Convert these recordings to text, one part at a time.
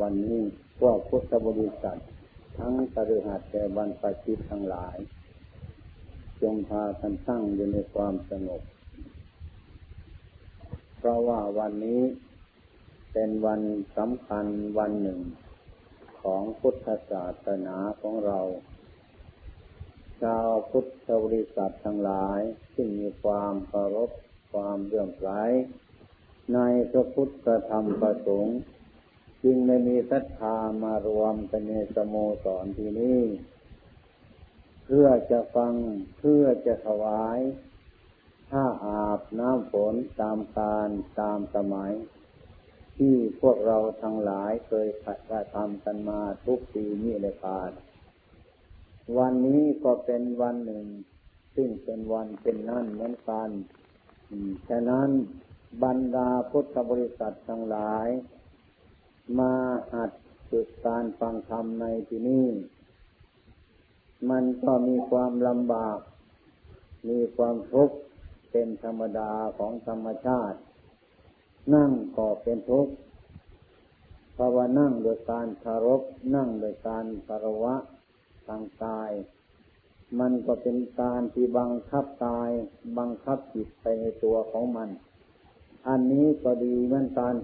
วันนี้พวกพุทธบริษัท ทั้งตฤหัสแต่บรรพชิตทั้งหลาย จงพากันตั้งอยู่ในความสงบ เพราะว่าวันนี้เป็นวันสำคัญวันหนึ่งของพุทธศาสนาของเรา ชาวพุทธบริษัททั้งหลายที่มีความเคารพความเลื่อมใสในพระพุทธธรรมประสงค์ จึงได้มีศรัทธามารวมกันในสโมสรที่นี้ เพื่อจะฟังเพื่อจะถวาย ถ้าอาบน้ำฝนตามการตามสมัย ที่พวกเราทั้งหลายเคยขัดกระทำกันมาทุกปีนี้เลยผ่านวันนี้ก็เป็นวันหนึ่ง ซึ่งเป็นวันเป็นนั่นเหมือนกันฉะนั้นบรรดาพุทธบริษัททั้งหลาย มาหัดฝึกการฟังธรรมในที่นี้มันก็มีความลำบาก มีความทุกข์เป็นธรรมดาของธรรมชาติ นั่งก็เป็นทุกข์เพราะว่านั่งโดยการคารพนั่งโดยการคารวะทางกาย มันก็เป็นการที่บังคับกาย บังคับจิตไปในตัวของมัน อันนี้ก็ดีเหมือนกัน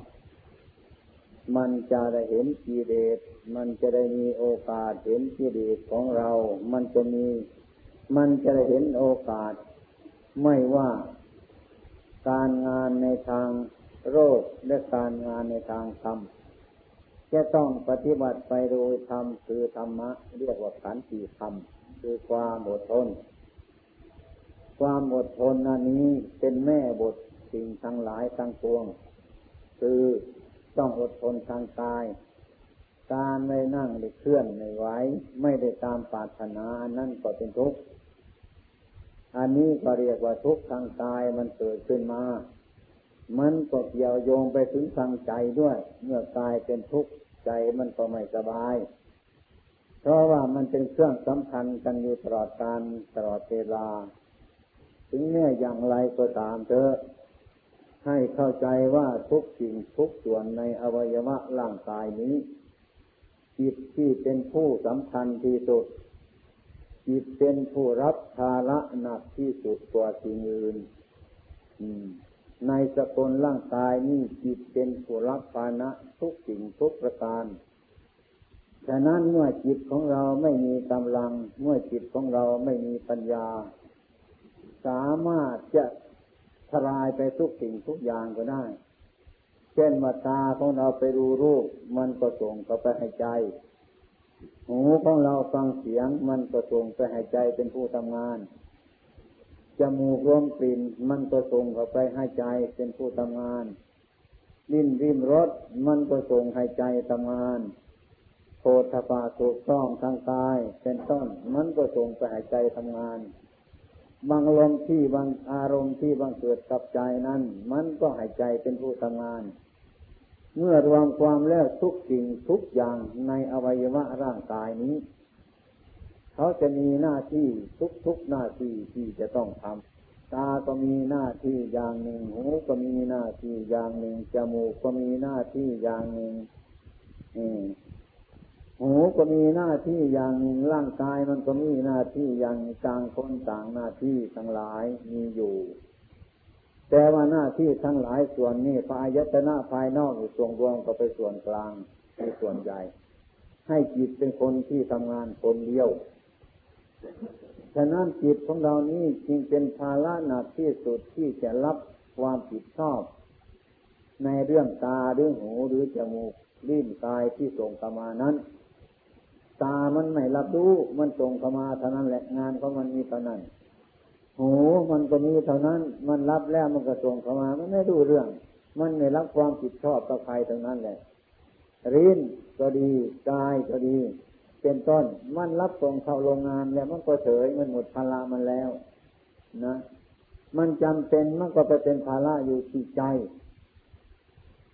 มันจะได้เห็นกิเลสมันจะได้มีโอกาสเห็นกิเลสของเรา มันจะมี มันจะได้เห็นโอกาส ไม่ว่าการงานในทางโรคและการงานในทางธรรมจะต้องปฏิบัติไปโดยธรรมคือธรรมะ เรียกว่าขันธ์ธรรม คือความอดทน ความอดทนอันนี้เป็นแม่บทสิ่งทั้งหลายทั้งปวง คือ ต้องอดทนทางกาย การไม่นั่งไม่เคลื่อนไม่ไหวไม่ได้ตามปรารถนาอันนั้นก็เป็นทุกข์อันนี้ก็เรียกว่าทุกข์ทางกายมันเกิดขึ้นมา มันก็เกี่ยวโยงไปถึงทางใจด้วย เมื่อกายเป็นทุกข์ใจมันก็ไม่สบาย เพราะว่ามันเป็นเครื่องสำคัญกันอยู่ตลอดการตลอดเวลา ถึงแม้อย่างไรก็ตามเถอะ ให้เข้าใจว่าทุกสิ่งทุกส่วนในอวัยวะร่างกายนี้ จิตที่เป็นผู้สำคัญที่สุด จิตเป็นผู้รับภาระหนักที่สุดกว่าสิ่งอื่นในสกลร่างกายนี้จิตเป็นผู้รับภาระทุกสิ่งทุกประการฉะนั้นเมื่อจิตของเราไม่มีกำลัง เมื่อจิตของเราไม่มีปัญญา สามารถจะ ทลายไปทุกสิ่งทุกอย่างก็ได้ เช่นว่าตาของเราไปดูรูป มันก็ส่งเข้าไปให้ใจ หูของเราฟังเสียง มันก็ส่งไปให้ใจเป็นผู้ทำงาน จมูกรวมกลิ่น มันก็ส่งเข้าไปให้ใจเป็นผู้ทำงานลิ้นริมรสมันก็ส่งให้ใจทำงานโพธปาถูกต้องทางกาย เป็นต้น มันก็ส่งไปหายใจทำงาน บางลมที่บางอารมณ์ที่บางเกิดกับใจนั้น มันก็หายใจเป็นผู้ทำงาน เมื่อรวมความแล้วทุกสิ่งทุกอย่างในอวัยวะร่างกายนี้ เขาจะมีหน้าที่ทุกๆหน้าที่ที่จะต้องทำตาก็มีหน้าที่อย่างหนึ่ง หูก็มีหน้าที่อย่างหนึ่งจมูกก็มีหน้าที่อย่างหนึ่ง หูก็มีหน้าที่อย่างหนึ่งร่างกายมันก็มีหน้าที่อย่างต่างคนต่างหน้าที่ทั้งหลายมีอยู่ แต่ว่าหน้าที่ทั้งหลายส่วนนี้ภายตนะภายนอกอยู่ส่วนรวมก็ไปส่วนกลางในส่วนใหญ่ ให้จิตเป็นคนที่ทำงานคนเดียวฉะนั้นจิตของเรานี้จึงเป็นภาระหนักที่สุดที่จะรับความผิดชอบ ในเรื่องตาเรื่องหูหรือจมูกลิ้นกายที่ส่งกมานั้น ตามันไม่รับรู้มันส่งเข้ามาเท่านั้นแหละงานของมันมีเท่านั้นหูมันก็มีเท่านั้น มันรับแล้วมันก็ส่งเข้ามา มันไม่รู้เรื่อง มันไม่รับความผิดชอบกับใครทั้งนั้นแหละริ้นก็ดีกายก็ดี เป็นต้น มันรับส่งเข้าโรงงานแล้วมันก็เฉยมันหมดภาระมันแล้ว นะ มันจำเป็นมันก็ไปเป็นภาระอยู่ที่ใจ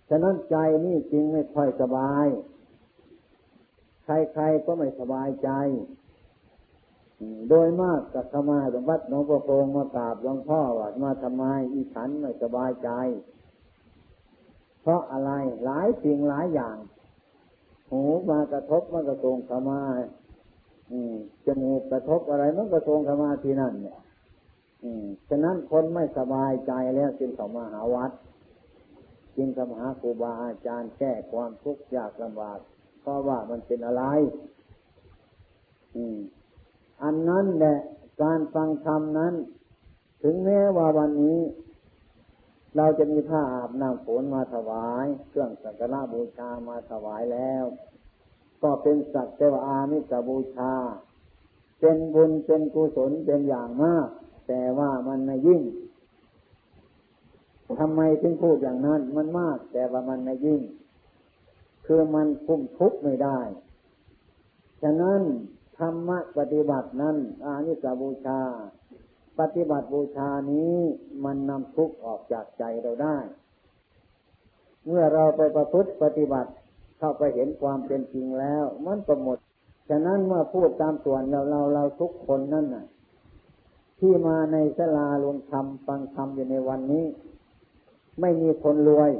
ฉะนั้นใจนี่จริงไม่ค่อยสบาย ใครๆก็ไม่สบายใจโดยมากกับธรรมาวัดหลวงพ่อโพงมากราบหลวงพ่อว่ามาทำไมอีฉันไม่สบายใจ เพราะอะไรหลายสิ่งหลายอย่าง หูมากระทบมันกระทรงขมาจมูกกระทบอะไรมันกระทรงขมาที่นั่นเนี่ยฉะนั้นคนไม่สบายใจแล้วจึงเข้ามาหาวัด จึงเข้ามาหาครูบาอาจารย์แก้ความทุกข์ยากลำบาก ราะว่ามันเป็นอะไร อืม อันนั้นแหละการฟังธรรมนั้น ถึงแม้ว่าวันนี้ เราจะมีผ้าอาบน้ำฝนมาถวาย เครื่องสักการะบูชามาถวายแล้ว ก็เป็นสักเทวามิสบูชา เป็นบุญเป็นกุศลเป็นอย่างมาก แต่ว่ามันไม่ยิ่งทำไมถึงพูดอย่างนั้น มันมาก แต่ว่ามันไม่ยิ่ง คือมันคุ้มทุกข์ไม่ได้ ฉะนั้นธรรมะปฏิบัตินั้น อานิสบูชา ปฏิบัติบูชานี้มันนำทุกข์ออกจากใจเราได้ เมื่อเราไปประพฤติปฏิบัติเข้าไปเห็นความเป็นจริงแล้ว มันก็หมด ฉะนั้นเมื่อพูดตามส่วนเราเราเราทุกคนนั่นน่ะ ที่มาในสลาลงธรรมฟังธรรมอยู่ในวันนี้ ไม่มีคนรวย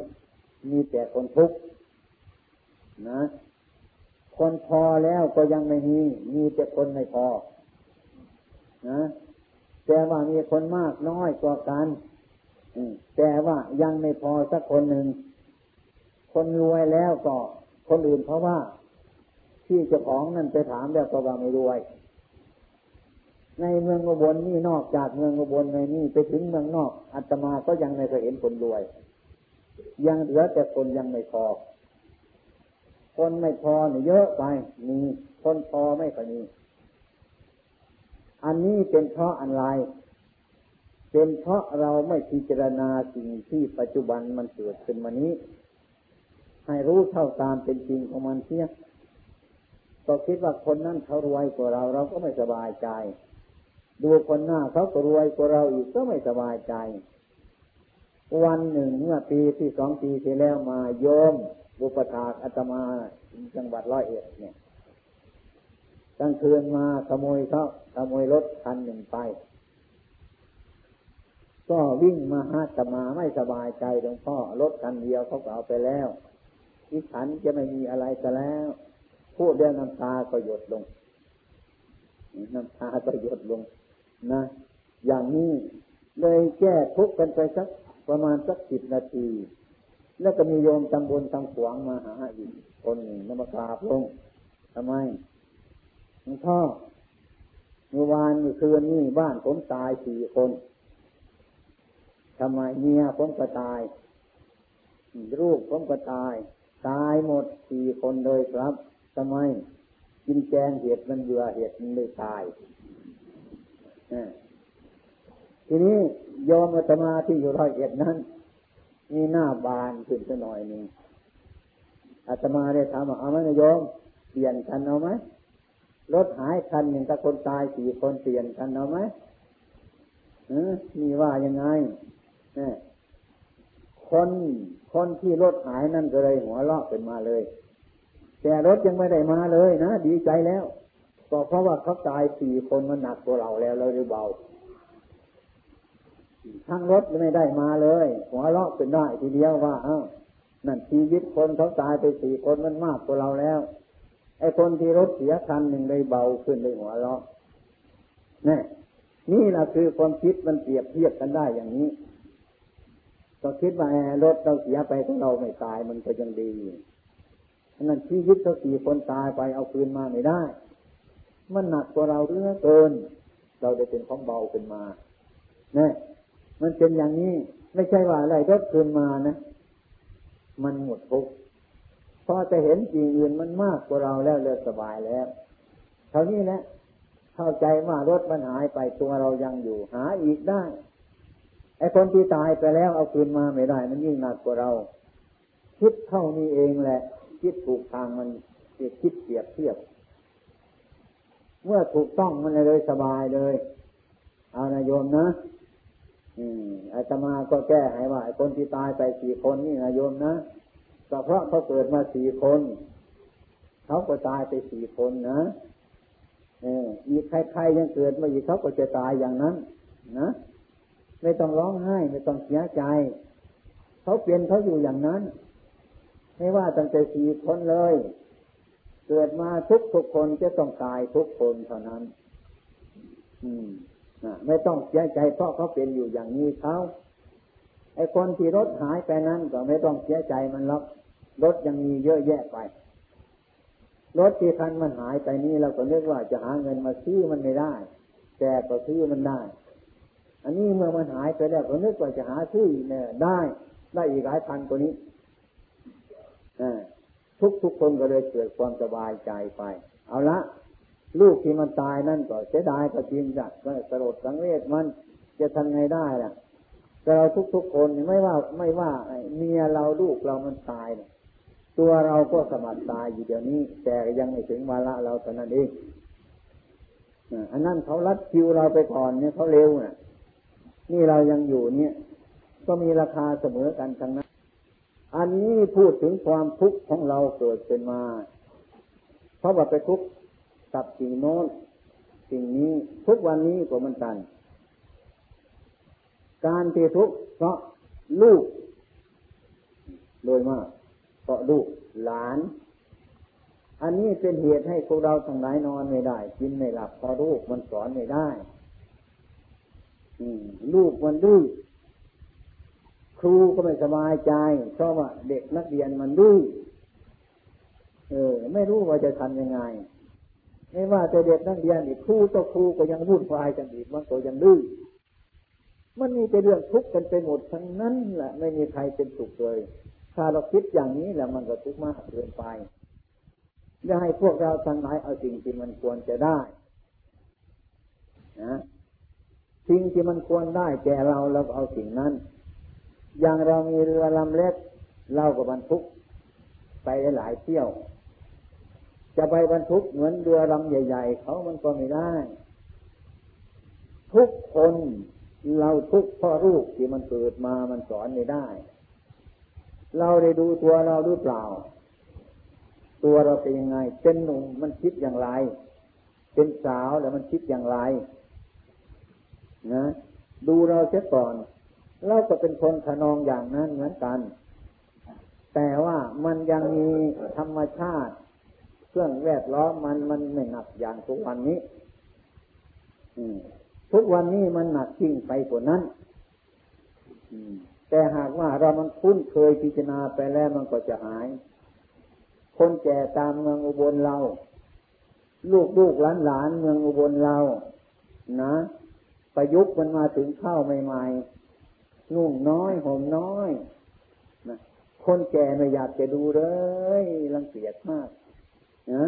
มีแต่คนทุกข์ นะ คนพอแล้วก็ยังไม่มี มีแต่คนไม่พอ นะแต่ว่ามีคนมากน้อยกว่ากันแต่ว่ายังไม่พอสักคนหนึ่ง คนรวยแล้วก็ คนอื่นเพราะว่า ที่เจ้าของนั่นไปถามแล้วก็ว่าไม่รวย ในเมืองอุบลนี่นอกจากเมืองอุบลในนี่ไปถึงเมืองนอกอาตมาก็ยังไม่เคยเห็นคนรวย ยังเหลือแต่คนยังไม่พอ คนไม่พอเนี่ยเยอะไปมีคนพอไม่ค่อยมีอันนี้เป็นเพราะอะไร เป็นเพราะเราไม่พิจารณาสิ่งที่ปัจจุบันมันเกิดขึ้นมานี้ ให้รู้เท่าตามเป็นจริงของมันเสียก็คิดว่าคนนั้นเขารวยกว่าเราเราก็ไม่สบายใจ ดูคนหน้าเขาก็รวยกว่าเราอีกก็ไม่สบายใจ วันหนึ่งเมื่อปีที่สองปีที่แล้วมาโยม บุปถาอาตมาจังหวัดร้อยเอ็ดเนี่ยกลางคืนมาขโมยเขาขโมยรถคันหนึ่งไป ก็วิ่งมาหาตมาไม่สบายใจหลวงพ่อรถคันเดียวเขาเอาไปแล้วที่ฉันจะไม่มีอะไรกันแล้วพูดเรื่องน้ำตาก็หยดลงน้ำตาก็หยดลงนะ อย่างนี้เลยแก้ทุกข์กันไปสักประมาณสักสิบนาที แล้วก็มีโยมตำบลตำขวางมาหาอีกคนหนึ่งนมากราบลงทำไมหลวงพ่อเมื่อวานเมื่อคืนนี่บ้านผมตายสี่คนทำไมเมียผมก็ตายลูกผมก็ตาย ตายหมดสี่คนเลยครับทำไมกินแกงเห็ดมันเบื่อเห็ดมันไม่ตายทีนี้โยมอาตมาที่อยู่ร้อยเอ็ดนั้น มีหน้าบานขึ้นสักหน่อยหนึ่งอาตมาได้ถามว่าเอาไหมนายโยมเปลี่ยนกันเอาไหมรถหายคันหนึ่งถ้าคนตายสี่คนเปลี่ยนกันเอาไหมมีว่ายังไงนี่คนคนที่รถหายนั่นก็เลยหัวเราะเป็นมาเลย แต่รถยังไม่ได้มาเลยนะดีใจแล้วก็เพราะว่าเขาตายสี่คนมันหนักกว่าเราแล้วเราเลยเบา ทั้งรถไม่ได้มาเลยหัวเราะเป็นได้ทีเดียวว่าเอ้านั่นชีวิตคนเขาตายไปสี่คนมันมากกว่าเราแล้ว ไอ้คนที่รถเสียคันหนึ่งเลยเบาขึ้นเลยหัวเราะนี่นี่แหละคือความคิดมันเปรียบเทียบกันได้อย่างนี้ ก็คิดว่าแอรถเราเสียไปถ้าเราไม่ตายมันก็ยังดีนั่นชีวิตเขาสี่คนตายไปเอาคืนมาไม่ได้ มันหนักกว่าเราเรื่อเกิน เราได้เป็นของเบาขึ้นมาเนี่ย มันเป็นอย่างนี้ ไม่ใช่ว่าอะไรรถคืนมานะ มันหมดทุกข์พอจะเห็นสิ่งอื่นมันมากกว่าเราแล้วเลิกสบายแล้วเท่านี้แหละเข้าใจว่ารถมันหายไปตัวเรายังอยู่หาอีกได้ไอ้คนที่ตายไปแล้วเอาคืนมาไม่ได้ มันยิ่งหนักกว่าเรา คิดเท่านี้เองแหละ คิดถูกทางมันคิดเปรียบเทียบ เมื่อถูกต้องมันเลยสบายเลย เอานายโยมนะ อาตมาก็แก้ให้ว่าคนที่ตายไปสี่คนนี่นะโยมนะก็เพราะเขาเกิดมาสี่คน เขาก็ตายไปสี่คนนะเอออีใครๆยังเกิดมาอีกเขาก็จะตายอย่างนั้น นะไม่ต้องร้องไห้ ไม่ต้องเสียใจ เขาเปลี่ยนเขาอยู่อย่างนั้น ไม่ว่าตั้งแต่สี่คนเลย เกิดมาทุกทุกคนจะต้องตายทุกคนเท่านั้น อืม ไม่ต้องเสียใจเพราะเขาเป็นอยู่อย่างนี้เขาไอ้คนที่รถหายไปนั้นก็ไม่ต้องเสียใจมันหรอกรถยังมีเยอะแยะไปรถที่คันมันหายไปนี่เราก็นึกว่าจะหาเงินมาซื้อมันไม่ได้ แต่ก็ซื้อมันได้ อันนี้เมื่อมันหายไปแล้วก็นึกว่าจะหาซื้อเนี่ยได้ ได้อีกหลายพันกว่านี้ทุกทุกคนก็เลยเกิดความสบายใจไป เอาละ ลูกที่มันตายนั่นก็เสียดายก็จริงจ้ะก็สลดสังเวชมันจะทำไงได้ล่ะแต่เราทุกๆคนไม่ว่าไม่ว่าเมียเราลูกเรามันตายเนี่ยตัวเราก็สมัครตายอยู่เดี๋ยวนี้ แต่ยังไม่ถึงวาระเราตอนนั้นเองอันนั้นเขารัดคิวเราไปก่อนเนี่ยเขาเร็วน่ะ นี่เรายังอยู่เนี่ย ก็มีราคาเสมอกันทั้งนั้น อันนี้พูดถึงความทุกข์ของเราเกิดเป็นมา เพราะว่าไปทุกข์ กับสิ่งโน้นสิ่งนี้ทุกวันนี้ก็มันกัน การที่ทุกข์เพราะลูก โดยมากเพราะลูกหลาน อันนี้เป็นเหตุให้พวกเราทั้งหลายนอนไม่ได้ กินไม่หลับเพราะลูกมันสอนไม่ได้ลูกมันดื้อครูก็ไม่สบายใจ เพราะว่าเด็กนักเรียนมันดื้อเออ ไม่รู้ว่าจะทำยังไง ไม่ว่าจะเด็กนักเรียนอีกครูต่อครูก็ยังวุ่นวายกันอีกมันก็ยังดื้อมันมีแต่เรื่องทุกข์กันไปหมดทั้งนั้นแหละไม่มีใครเป็นสุขเลย ถ้าเราคิดอย่างนี้แล้วมันก็ทุกข์มากเกินไปจะให้พวกเราทั้งหลายเอาสิ่งที่มันควรจะได้นะสิ่งที่มันควรได้แก่เราเราเอาสิ่งนั้น อย่างเรามีเรือลำเล็กเราก็บรรทุกไปหลายเที่ยว จะไปบรรทุกเหมือนเรือลำใหญ่ ๆ เขามันก็ไม่ได้ ทุกคนเราทุกพ่อลูกที่มันเกิดมามันสอนไม่ได้ เราได้ดูตัวเราหรือเปล่า ตัวเราเป็นยังไง เป็นหนุ่มมันคิดอย่างไร เป็นสาวแล้วมันคิดอย่างไร นะดูเราเสียก่อน เราก็เป็นคนขนองอย่างนั้นเหมือนกัน แต่ว่ามันยังมีธรรมชาติ รื่องแวดล้อมมันมันไม่หนักอย่างทุกวันนี้ทุกวันนี้มันหนักจริงไปกว่านั้นแต่หากว่าเรามันคุ้นเคยพิจารณาไปแล้วมันก็จะหาย คนแก่ตามเมืองอุบลเรา ลูกลูกหลานหลานเมืองอุบลเรา นะ ประยุกต์มันมาถึงข้าวใหม่ๆนุ่งน้อยห่มน้อยนะคนแก่ไม่อยากจะดูเลยรังเกียจมาก นะ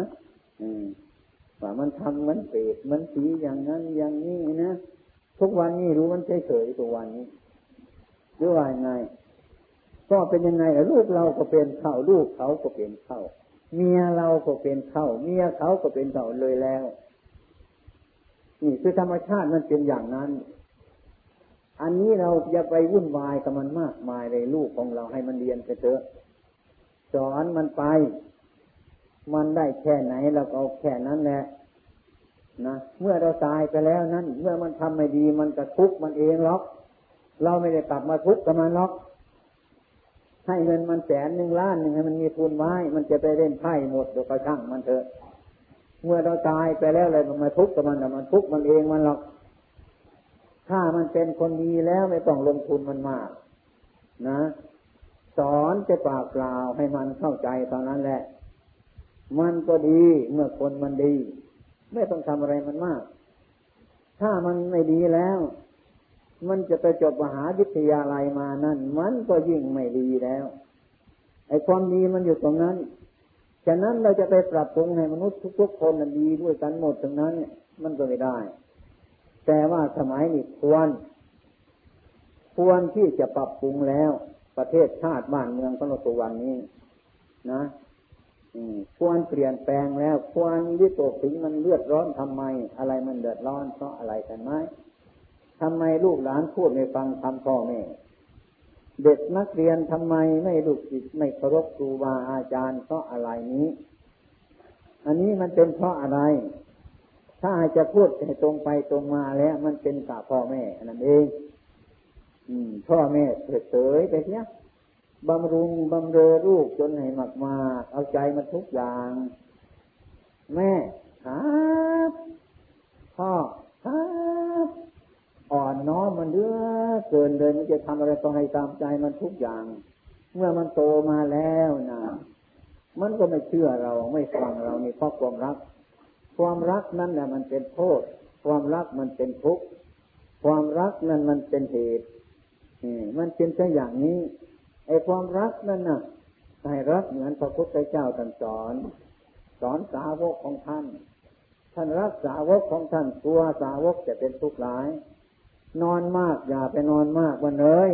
ว่ามันทำมันเปรตมันสีอย่างนั้นอย่างนี้นะทุกวันนี้รู้มันเฉยๆทุกวันนี้รือว่าไง ก็เป็นยังไงลูกเราก็เป็นเข้าลูกเขาก็เป็นเข้าเมียเราก็เป็นเข้าเมียเขาก็เป็นเข้าเลยแล้วนี่คือธรรมชาติมันเป็นอย่างนั้น อันนี้เราอย่าไปวุ่นวายกับมันมากมายเลยลูกของเราให้มันเรียนไปเถอะ สอนมันไป มันได้แค่ไหนเราก็เอาแค่นั้นแหละนะเมื่อเราตายไปแล้วนั้น เมื่อมันทำไม่ดีมันก็ทุกข์มันเองหรอก เราไม่ได้กลับมาทุกข์กับมันหรอก ให้เงินมันแสนหนึ่งล้านหนึ่งให้มันมีทุนไว้ มันจะไปเล่นไพ่หมดเดี๋ยวก็ช่างมันเถอะ เมื่อเราตายไปแล้วอะไรมันมาทุกข์กับมันแต่มันทุกข์มันเองมันหรอก ถ้ามันเป็นคนดีแล้วไม่ต้องลงทุนมันมาก นะ สอนจะปากเปล่าให้มันเข้าใจตอนนั้นแหละ มันก็ดีเมื่อคนมันดี ไม่ต้องทำอะไรมันมาก ถ้ามันไม่ดีแล้ว มันจะไปจบมหาวิทยาลัยมานั่น มันก็ยิ่งไม่ดีแล้วไอ้ความดีมันอยู่ตรงนั้น ฉะนั้นเราจะไปปรับปรุงให้มนุษย์ทุกๆคนดีด้วยกันหมดตรงนั้นเนี่ยมันก็ไม่ได้ แต่ว่าสมัยนี้ควร ควรที่จะปรับปรุงแล้ว ประเทศชาติบ้านเมืองของเราตัววันนี้ นะ ควรเปลี่ยนแปลงแล้ว ควรวิตกถึงมันเลือดร้อนทำไม อะไรมันเดือดร้อนเพราะอะไรกันไหมทำไมลูกหลานพูดไม่ฟังทำพ่อแม่เด็กนักเรียนทำไมไม่ลูกจิตไม่เคารพครูบาอาจารย์เพราะอะไรนี้ อันนี้มันเป็นเพราะอะไร ถ้าจะพูดให้ตรงไปตรงมาแล้ว มันเป็นกาพ่อแม่นั่นเอง อืม พ่อแม่เฉยไปเนี้ย บำรุงบำเรอลูกจนให้มากมาเอาใจมันทุกอย่าง แม่ครับพ่อครับอ่อนน้อมมันเลือเกินเลยมันจะทำอะไรต้องให้ตามใจมันทุกอย่าง เมื่อมันโตมาแล้วนะมันก็ไม่เชื่อเราไม่ฟังเรานี่เพราะความรัก ความรักนั่นแหละมันเป็นโทษ ความรักมันเป็นทุกข์ความรักนั่นมันเป็นเหตุมันเป็นแค่อย่างนี้ ไอ้ความรักนั่นน่ะให้รักเหมือนพระพุทธเจ้าท่านสอน สอนสาวกของท่าน ท่านรักสาวกของท่านกลัวสาวกจะเป็นทุกข์หลาย นอนมากอย่าไปนอนมากวันเลย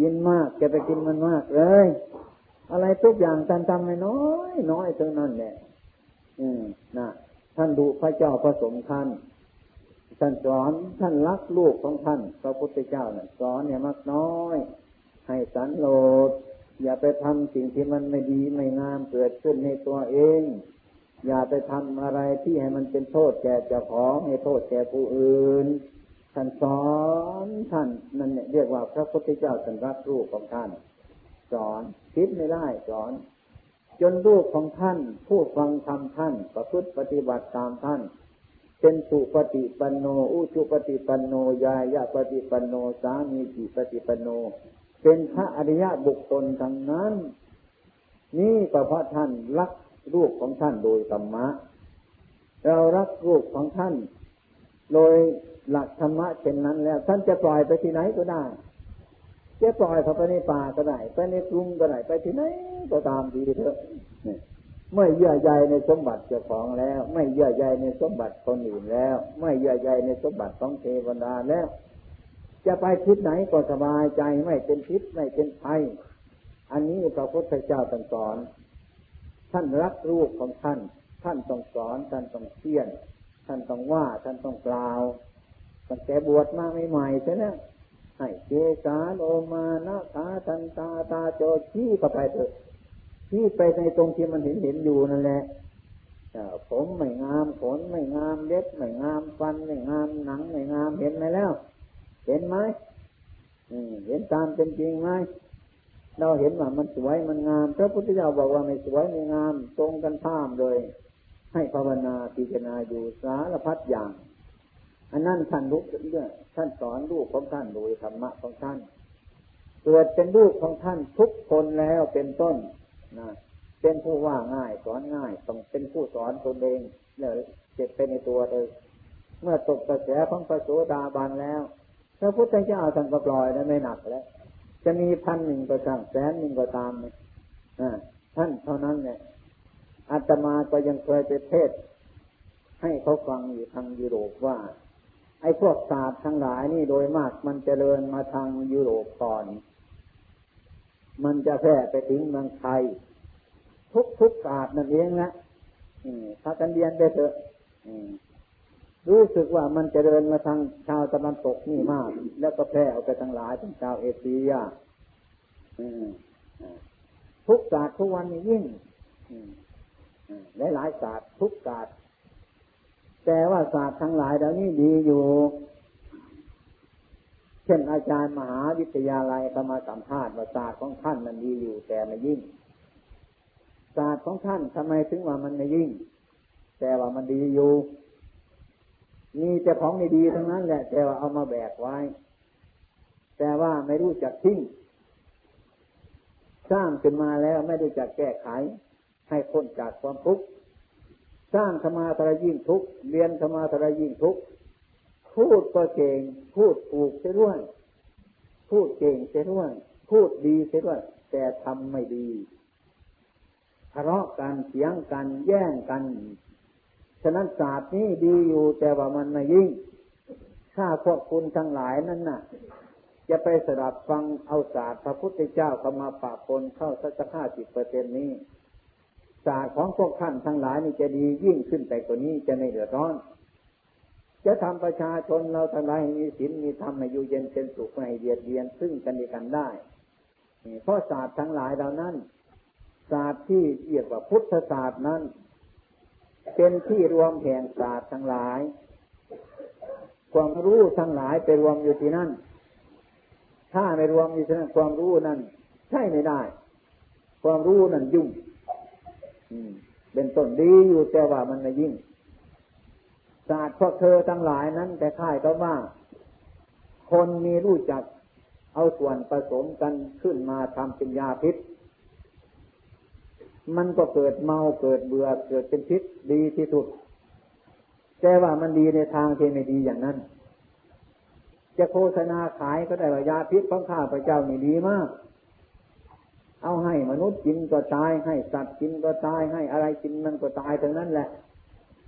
ยินมากจะไปกินมันมากเลย อะไรทุกอย่างท่านทำไม่น้อยน้อยเท่านั้นแหละอืมนะท่านดูพระเจ้าผสมท่านท่านสอนท่านรักลูกของท่านพระพุทธเจ้าเนี่ยสอนเนี่ยมากน้อย ให้สันโลดอย่าไปทำสิ่งที่มันไม่ดีไม่งามเกิดขึ้นในตัวเอง อย่าไปทำอะไรที่ให้มันเป็นโทษแก่เจ้าของให้โทษแก่ผู้อื่นท่านสอนท่านนั่นเนี่ยเรียกว่าพระพุทธเจ้าท่านรักลูกของท่าน สอนคิดไม่ได้สอน จนลูกของท่าน ผู้ฟังธรรมท่าน ประพฤติปฏิบัติตามท่าน เป็นสุปฏิปันโน อุชุปฏิปันโนยายาปฏิปันโน สามีจิปฏิปันโน เป็นพระอริยะบุคคลทั้งนั้น นี่ก็เพราะท่านรักลูกของท่านโดยธรรมะ เรารักลูกของท่าน โดยหลักธรรมะเช่นนั้นแล้ว ท่านจะปล่อยไปที่ไหนก็ได้ จะปล่อยเขาไปในป่าก็ได้ไปในกรุงก็ได้ไปที่ไหนก็ตามดีเถอะไม่เยื่อใยในสมบัติเจ้าของแล้ว ไม่เยื่อใยในสมบัติคนอื่นแล้ว ไม่เยื่อใยในสมบัติของเทวดาแล้ว จะไปทิศไหนก็สบายใจไม่เป็นพิษไม่เป็นภัยอันนี้พระพุทธเจ้าตรัสอน ท่านรักลูกของท่าน ท่านต้องสอน ท่านต้องเชี่ยน ท่านต้องว่า ท่านต้องกล่าวตั้งแต่บวชมาใหม่ๆใช่ไหมให้เจสาโอมานะตาทันตาตาโจชี้เข้าไปเถอะชี้ไปในตรงที่มันเห็นเห็นอยู่นั่นแหละผมไม่งามขนไม่งามเล็บไม่งามฟันไม่งามหนังไม่งามเห็นไหมแล้ว เห็นไหมเห็นตามเป็นจริงไหมเราเห็นว่ามันสวยมันงาม พระพุทธเจ้าบอกว่าไม่สวยไม่งาม ตรงกันข้ามเลย ให้ภาวนาพิจารณาอยู่สารพัดอย่าง อันนั้นท่านรู้เรื่องท่านสอนลูกของท่านโดยธรรมะของท่านเกิดเป็นลูกของท่านทุกคนแล้วเป็นต้นนะเป็นผู้ว่าง่ายสอนง่ายต้องเป็นผู้สอนตนเองเลยเจ็บไปในตัวเลย เมื่อตกกระแสของพระโสดาบันแล้ว พระพุทธเจ้าท่านก็ปล่อยแล้วไม่หนักแล้ว จะมีพันหนึ่งก็ตามแสนหนึ่งก็ตามเนี่ยท่านเท่านั้นเนี่ยอาตมาก็ยังเคยไปเทศ ให้เขาฟังอยู่ทางยุโรปว่า ไอ้พวกศาสตร์ทั้งหลายนี่โดยมากมันจเจริญมาทางยุโรปก่อน มันจะแพร่ไปถึงเมืองไทย ทุกทุกศาสตร์นั่นเองนะถ้ากันเรียนได้เถอะ รู้สึกว่ามันจะเดินมาทางชาวตะวันตกนี่มาก แล้วก็แพร่ออกไปทางหลายทางชาวเอเชียทุกศาสตร์ทุกวันนี้ยิ่งหลายหลายศาสตร์ทุกศาสตร์แต่ว่าศาสตร์ทั้งหลายเหล่านี้ดีอยู่ เช่นอาจารย์มหาวิทยาลัยธรรมสัมภาษณ์ว่าศาสตร์ของท่านมันดีอยู่แต่ไม่ยิ่ง ศาสตร์ของท่านทำไมถึงว่ามันไม่ยิ่ง แต่ว่ามันดีอยู่ มีแต่ของดีทั้งนั้นแหละ แต่ว่าเอามาแบกไว้ แต่ว่าไม่รู้จักทิ้งสร้างขึ้นมาแล้วไม่รู้จักแก้ไข ให้พ้นจากความทุกข์สร้างธรรมาทรยิ่งทุกข์เรียนธรรมาทรยิ่งทุกข์พูดก็เก่ง พูดถูกเสียด้วยพูดเก่งเสียด้วยพูดดีเสียด้วยแต่ทำไม่ดีทะเลาะกันเสียงกันแย่งกัน ฉะนั้นศาสตร์นี้ดีอยู่แต่ว่ามันไม่ยิ่ง ถ้าพวกคุณทั้งหลายนั่นน่ะ จะไปสดับฟังเอาศาสตร์พระพุทธเจ้าเข้ามาปะปนเข้าสักห้าสิบเปอร์เซ็นนี้ ศาสตร์ของพวกท่านทั้งหลายนี่จะดียิ่งขึ้นไปกว่านี้จะไม่เดือดร้อน จะทำประชาชนเราทั้งหลายมีศีลมีธรรมให้อยู่เย็นเป็นสุขไม่เบียดเบียนซึ่งกันและกันได้เพราะศาสตร์ทั้งหลายเหล่านั้นศาสตร์ที่เรียกว่าพุทธศาสตร์นั้น เป็นที่รวมแห่งศาสตร์ทั้งหลาย ความรู้ทั้งหลายไปรวมอยู่ที่นั่น ถ้าไม่รวมอยู่ที่นั่นความรู้นั้นใช่ไม่ได้ ความรู้นั้นยุ่งเป็นต้นดีอยู่แต่ว่ามันไม่ยิ่ง ศาสตร์พวกเธอทั้งหลายนั้น แต่ค่ายก็ว่า คนมีรู้จักเอาส่วนผสมกันขึ้นมาทำเป็นยาพิษ มันก็เกิดเมาเกิดเบื่อเกิดเป็นพิษดีที่สุด แต่ว่ามันดีในทางที่ไม่ดีอย่างนั้น จะโฆษณาขายก็ได้ว่ายาพิษของข้าพระเจ้านี่ดีมาก เอาให้มนุษย์กินก็ตายให้สัตว์กินก็ตายให้อะไรกินมันก็ตายทั้งนั้นแหละ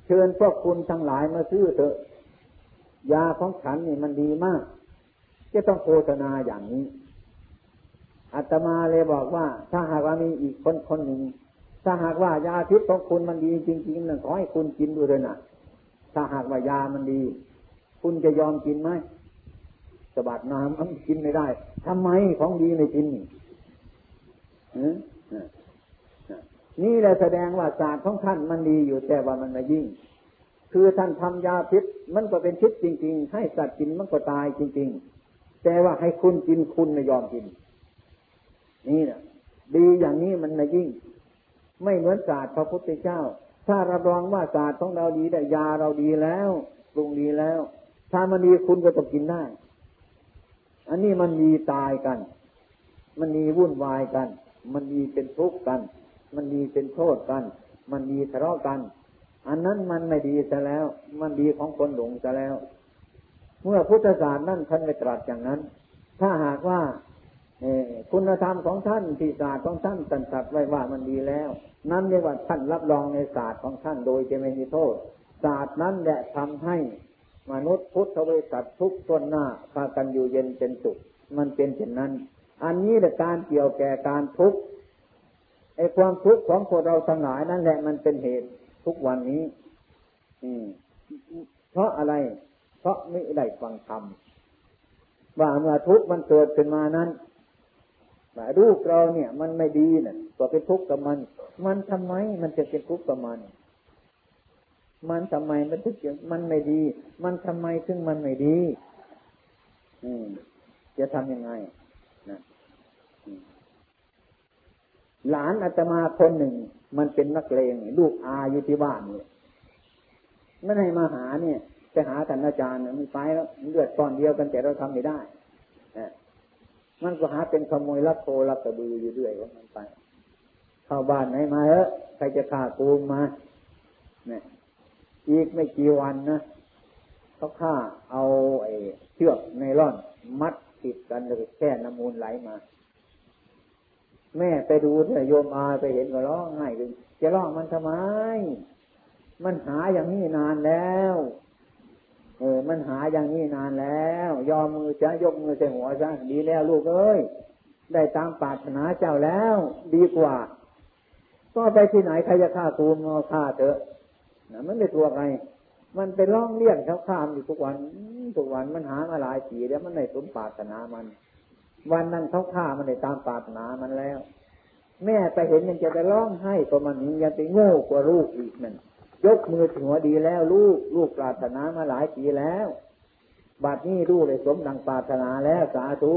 เชิญพวกคุณทั้งหลายมาซื้อเถอะ ยาของฉันนี่มันดีมาก จะต้องโฆษณาอย่างนี้อาตมาเลยบอกว่า ถ้าหากว่ามีอีกคนคนหนึ่ง ถ้าหากว่ายาพิษของคุณมันดีจริงๆนะขอให้คุณกินดูเลยนะถ้าหากว่ายามันดี คุณจะยอมกินไหมสบัดน้ำมันกินไม่ได้ทำไมของดีไม่กินนี่แหละแสดงว่าศาสตร์ของท่านมันดีอยู่แต่ว่ามันไม่ยิ่ง คือท่านทำยาพิษมันก็เป็นพิษจริง ๆ ให้สัตว์กินมันก็ตายจริง ๆ แต่ว่าให้คุณกินคุณไม่ยอมกิน นี่นะดีอย่างนี้มันไม่ยิ่ง ไม่เหมือนศาสตร์พระพุทธเจ้า ถ้ารับรองว่าศาสตร์ของเราดีแต่ยาเราดีแล้วปรุงดีแล้ว ถ้ามันดีคุณก็ต้องกินได้ อันนี้มันมีตายกัน มันมีวุ่นวายกัน มันมีเป็นทุกข์กัน มันมีเป็นโทษกัน มันมีทะเลาะกัน อันนั้นมันไม่ดีซะแล้ว มันดีของคนหลงซะแล้ว เมื่อพุทธศาสนานั่นท่านไม่ตรัสอย่างนั้น ถ้าหากว่า คุณธรรมของท่านที่ศาสตร์ของท่านตันตัดไว้ว่ามันดีแล้ว นั่นเรียกว่าท่านรับรองในศาสตร์ของท่านโดยจะไม่มีโทษ ศาสตร์นั้นแหละทำให้มนุษย์พุทธบริษัททุกต้นหน้าพากันอยู่เย็นเป็นสุขมันเป็นเช่นนั้น อันนี้แหละการเกี่ยวแก่การทุกข์ไอ้ความทุกข์ของพวกเราทั้งหลายนั่นแหละมันเป็นเหตุทุกวันนี้ อืม เพราะอะไร เพราะไม่ได้ฟังธรรมว่าเมื่อทุกข์มันเกิดขึ้นมานั้น รูปเราเนี่ย มันไม่ดีนะ่ะก็เป็นทุกข์กับมัน มันทำไมมันจะเป็นทุกข์กับมัน มันทำไมมันทุกข์มันไม่ดี มันทำไมถึงมันไม่ดี อืมจะทำยังไงนะหลานอาตมาคนหนึ่ง มันเป็นนักเลงลูกอาอยู่ที่บ้านเนี่ยไม่ให้มาหาเนี่ยไปหาท่านอาจารย์มันไปแล้วเลือดตอนเดียวกันแต่เราทำไม่ได้ มันก็หาเป็นขโมยลักโทลักกระบืออยู่เรื่อยว่ามันไป เข้าบ้านไหนมาเออใครจะฆ่ากูมาเนี่ยอีกไม่กี่วันนะเขาฆ่าเอาไอ้เชือกในร่อน มัดติดกันเลยแค่น้ำมูลไหลมา แม่ไปดูเนี่ยโยมอาไปเห็นก็ร้องไห้เลยจะร้องมันทำไม มันหาอย่างนี้นานแล้ว เออ มันหาอย่างนี้นานแล้ว ยอมมือจะยกมือใส่หัวซะดีแล้วลูกเอ้ย ได้ตามปรารถนาเจ้าแล้ว ดีกว่า ก็ไปที่ไหนใครจะฆ่ากูมาฆ่าเถอะนะมันไม่ตัวใครมันไปร้องเรียกเขาข้ามอยู่ทุกวันทุกวันมันหามาหลายปีแล้วมันไม่สมปรารถนามัน วันนั้นเขาฆ่ามันได้ตามปรารถนามันแล้ว แม่ไปเห็นยังจะไปร้องให้ก็มันยังไปโง่กว่าลูกอีกนั่น ยกมือถึงหัวดีแล้วลูกลูกปรารถนามาหลายปีแล้วบัดนี้ลูกเลยสมดังปรารถนาแล้วสาธุ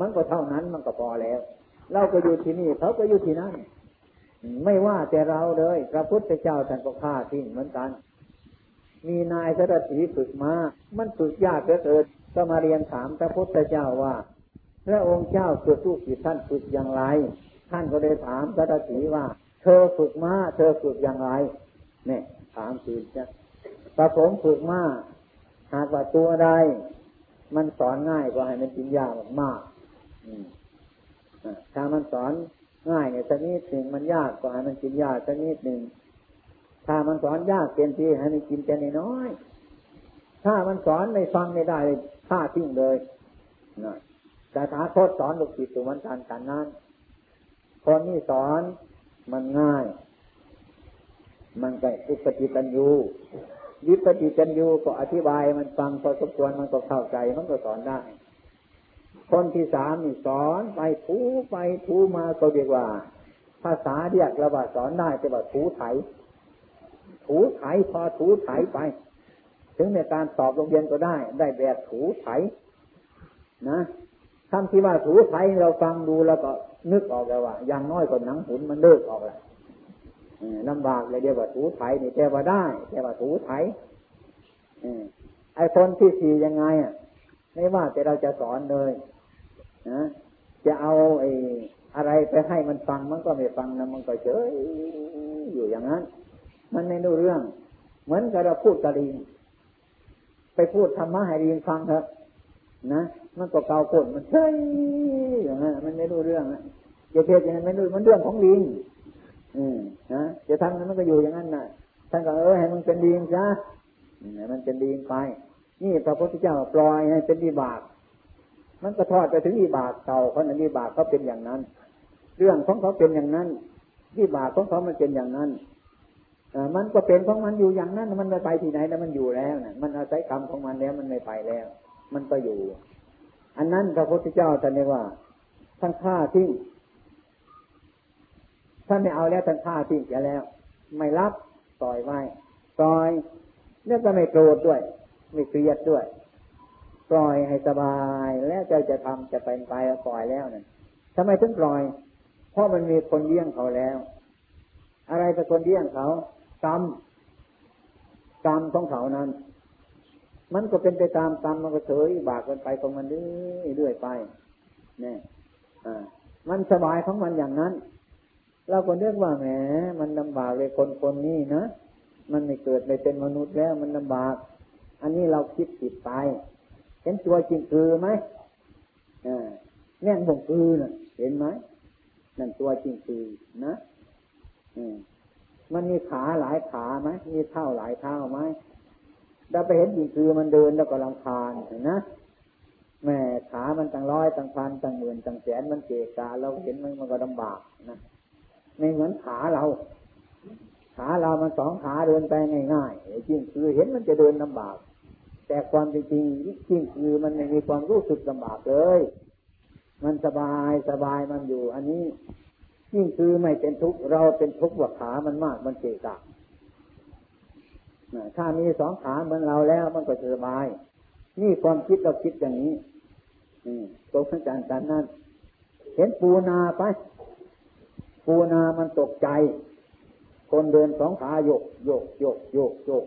มันก็เท่านั้นมันก็พอแล้ว เราก็อยู่ที่นี่เขาก็อยู่ที่นั่นไม่ว่าแต่เราเลยพระพุทธเจ้าท่านก็ฆ่าทิ้งเหมือนกัน มีนายสรสีฝึกมา มันฝึกยากเหลือเกินก็มาเรียนถามพระพุทธเจ้าว่า พระองค์เจ้าฝึกลูกศิษย์ท่านฝึกอย่างไร ท่านก็เลยถามสรสีว่า เธอฝึกมาเธอฝึกอย่างไรเนี่ยถามคือจะประผมฝึกมาหากว่าตัวใดมันสอนง่ายก็ให้มันจริงยากมากถ้ามันสอนง่ายเนี่ยสักนิดหนึ่งมันยากก็ให้มันกินยากสักนิดหนึ่งถ้ามันสอนยากเต็มที่ให้มันกินแต่น้อยถ้ามันสอนไม่ฟังไม่ได้ฆ่าทิ้งเลยนะแต่ถ้าโคตสอนลูกศิษย์ตัวมันการการนั้น คนนี้สอน มันง่าย มันก็อุปติตันยูวิปติจันยูก็อธิบายมันฟังพอสมควรมันก็เข้าใจมันก็สอนได้ คนที่สามนี่สอนไปถูไปถูมาก็เรียกว่า ภาษาเรียกระบาสอนได้แต่ว่าถูไถ ถูไถพอถูไถไป ถึงในการสอบโรงเรียนก็ได้ ได้แบบถูไถนะ คำที่ว่าถูไถเราฟังดูแล้วก็นึกออกแล้วว่าอย่างน้อยก็หนังหุ่นมันเลิกออกแล้วลำบากเลยเดียวว่าถูไถนี่แต่ว่าได้ แต่ว่าถูไถไอ้คนที่สี่ยังไงอะไม่ว่าแต่เราจะสอนเลยนะจะเอาไอ้อะไรไปให้มันฟังมันก็ไม่ฟังนะมันก็เฉยอยู่อย่างนั้น มันไม่รู้เรื่อง เหมือนกับเราพูดกะลิงไปพูดธรรมะให้ลิงฟังเถอะ นะมันก็เกาโกนมันเฉยอย่างนั้นมันไม่รู้เรื่องนะอย่าเทศอย่างนั้นไม่รู้มันเรื่องของลิงอืมนะจะทำนั้นมันก็อยู่อย่างนั้นน่ะท่านก็เออให้มันเป็นลิงซะให้มันเป็นลิงไป นี่พระพุทธเจ้าปล่อยให้เป็นวิบาก มันก็ทอดไปถึงวิบากเก่าเขาในวิบากเขาเป็นอย่างนั้น เรื่องของเขาเป็นอย่างนั้นวิบากของเขามันเป็นอย่างนั้นมันก็เป็นของมันอยู่อย่างนั้น มันไม่ไปที่ไหนแล้วมันอยู่แล้วนะมันอาศัยกรรมของมันแล้วมันไม่ไปแล้ว มันก็อยู่ อันนั้นพระพุทธเจ้าท่านเรียกว่าท่านฆ่าทิ้งท่านไม่เอาแล้วท่านฆ่าทิ้งเสียแล้ว ไม่รับต่อยไว้ต่อยเนี่ยก็ไม่โกรธด้วย ไม่เครียดด้วย ปล่อยให้สบายแล้วใจจะทำจะเป็นไปปล่อยแล้วนั่นทำไมถึงปล่อย เพราะมันมีคนเลี้ยงเขาแล้ว อะไรเป็นคนเลี้ยงเขากรรมกรรมของเขานั้น มันก็เป็นไปตามกรรมมันก็เฉยบากกันไปของมันเรื่อยไปเนี่ยอ่ามันสบายของมันอย่างนั้น เราก็เรียกว่าแหมมันลำบากเลยคนคนนี้นะมันไม่เกิดไม่เป็นมนุษย์แล้วมันลำบาก อันนี้เราคิดผิดไป เห็นตัวจริงคือไหมอ่าแน่งบ่งคือนะเห็นไหมนั่นตัวจริงคือนะอืมมันมีขาหลายขาไหมมีเท่าหลายเท่าไหม เราไปเห็นจริงคือมันเดินแล้วก็ลำคาญนนะแม่ขามันตั้งร้อยตั้งพันตั้งหมื่นตั้งแสนมันเกะกะเราเห็นมันมันก็ลำบากนะไม่เหมือนขาเรา ขาเรามันสองขาเดินไปง่ายๆจริงคือเห็นมันจะเดินลำบาก แต่ความจริงจริงคือมันไม่มีความรู้สึกลำบากเลย มันสบายสบายมันอยู่ อันนี้ยิ่งคือไม่เป็นทุกข์เราเป็นทุกข์ว่าขามันมากมันเกะกะ ถ้ามีสองขาเหมือนเราแล้วมันก็สบาย นี่ความคิดเราคิดอย่างนี้ตกอาจารย์กันนั้นเห็นปูนาไป ปูนามันตกใจ คนเดินสองขาโยกโยกโยกโยกโยก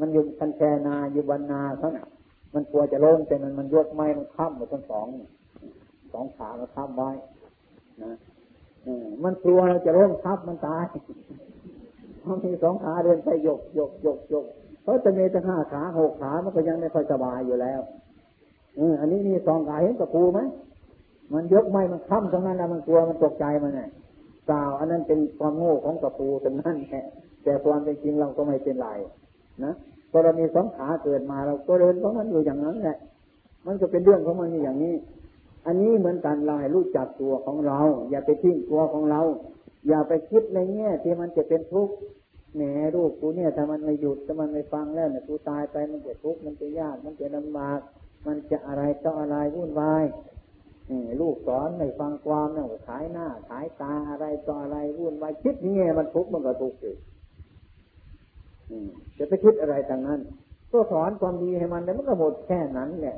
มันอยู่คันแชนาอยู่บรรนาเขาน่ะ มันกลัวจะล้มแต่มันมันยกไม้มันค้ำหมดทั้งสองสองขามันค้ำไว้นะมันกลัวเราจะล้มทับมันตาย เพรามีสองขาเดินไปยกยกยกยกเขาจะมีแต่ห้าขาหกขามันก็ยังไม่ค่อยสบายอยู่แล้วเอออันนี้มีสองขาเห็นตะปูไหมมันยกไม่มันค้ำตรงนั้นแล้วมันกลัวมันตกใจมันไงเปล่าอันนั้นเป็นความโง่ของตะปูตรงนั้นแหละแต่ความเป็นจริงเราก็ไม่เป็นไรนะพอเรามีสองขาเกิดมาเราก็เดินเพราะมันอยู่อย่างนั้นแหละ มันก็เป็นเรื่องของมันอย่างนี้ อันนี้เหมือนกันเราให้รู้จักตัวของเรา อย่าไปทิ้งตัวของเรา อย่าไปคิดในแง่ที่มันจะเป็นทุกข์แหมลูกกูเนี่ยถ้ามันไม่หยุดถ้ามันไม่ฟังแล้วเนี่ยกูตายไปมันจะทุกข์มันจะยากมันจะลำบาก มันจะอะไรต่ออะไรวุ่นวายลูกสอนไม่ฟังความเนี่ยขายหน้า ขายตาอะไรต่ออะไรวุ่นวายคิดนี่ไงมันทุกข์มันก็ทุกข์อีกจะไปคิดอะไรต่างนั้น ก็สอนความดีให้มันแล้วมันก็หมดแค่นั้นแหละ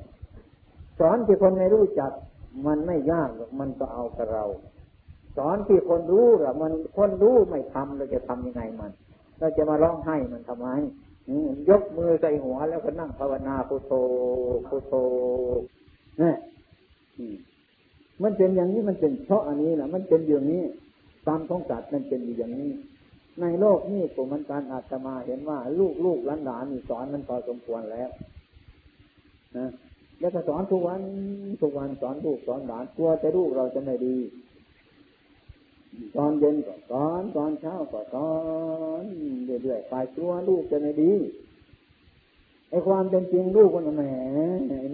สอนที่คนไม่รู้จัก มันไม่ยากหรอกมันก็เอากับเรา สอนที่คนรู้หรอมันคนรู้ไม่ทำเราจะทํำยังไงมัน เราจะมาร้องไห้มันทำไมยกมือใส่หัวแล้วก็นั่งภาวนาพุทโธพุทโธนี่มันเป็นอย่างนี้มันเป็นเพราะอันนี้นะมันเป็นอย่างนี้ตามของสัตว์มันเป็นอยู่อย่างนี้ ในโลกนี้ผมมันการอาตมาเห็นว่า ลูกลูกหลานหลานนี่สอนมันพอสมควรแล้วนะแล้วก็สอนทุกวันทุกวันสอนลูกสอนหลานกลัวแต่ลูกเราจะไม่ดี ตอนเย็นก็สอน ตอนเช้าก็สอนเรื่อยๆไปกลัวลูกจะไม่ดีไอ้ความเป็นจริงลูกคนแหม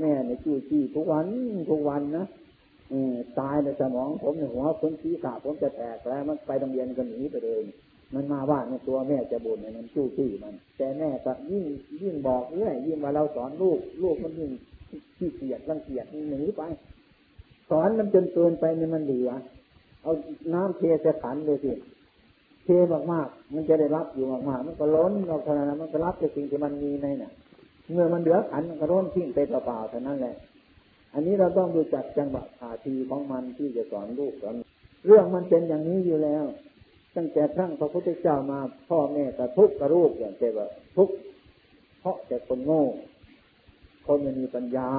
แม่ในจู้จี้ทุกวันทุกวันนะตายในสมองผมในหัวคนชี้ขาผมจะแตกแล้วมันไปโรงเรียนก็หนีไปเลยมันมาว่าในตัวแม่จะบ่นมันจู้จี้มัน แต่แม่ก็ยิ่งยิ่งบอกเรื่อยยิ่งว่าเราสอนลูก ลูกมันยิ่งขี้เกียจรังเกียจหนีไปสอนมันจนเกินไปเนี่ยมันเหลือ เอาน้ำเทใส่ขันเลยสิเทมากๆมันจะได้รับอยู่มากๆมันก็ล้นเราขนาดนั้นมันก็รับแต่สิ่งที่มันมีในเนี่ยเมื่อมันเหลือขันมันก็ร้นทิ้งไปเปล่าๆเท่านั้นแหละ อันนี้เราต้องดูจักจังหวะท่าทีของมันที่จะสอนลูกสอนเรื่องมันเป็นอย่างนี้อยู่แล้ว ตั้งแต่ครั้งพระพุทธเจ้ามาพ่อแม่ก็ทุกข์กระรูปอย่างเจว่าทุกข์เพราะแต่คนโง่ คนไม่มีปัญญา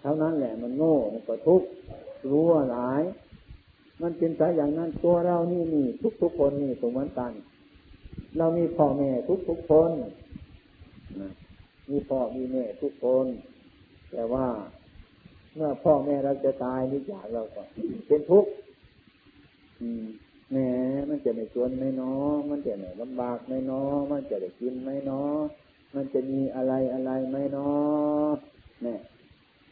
เท่านั้นแหละมันโง่มันก็ทุกข์รู้ว่าหลาย มันเป็นสายอย่างนั้นตัวเรานี่นี่ทุกทุกคนนี่สมมติกัน เรามีพ่อแม่ทุกทุกคนมีพ่อมีแม่ทุกคน แต่ว่าเมื่อพ่อแม่เราจะตายนี่จากเราก็เป็นทุกข์แหมมันจะไม่ชวนไม่น้อมันจะไม่ลำบากไม่น้อมันจะได้กินไม่น้อมันจะมีอะไรอะไรไม่น้อเนี่ย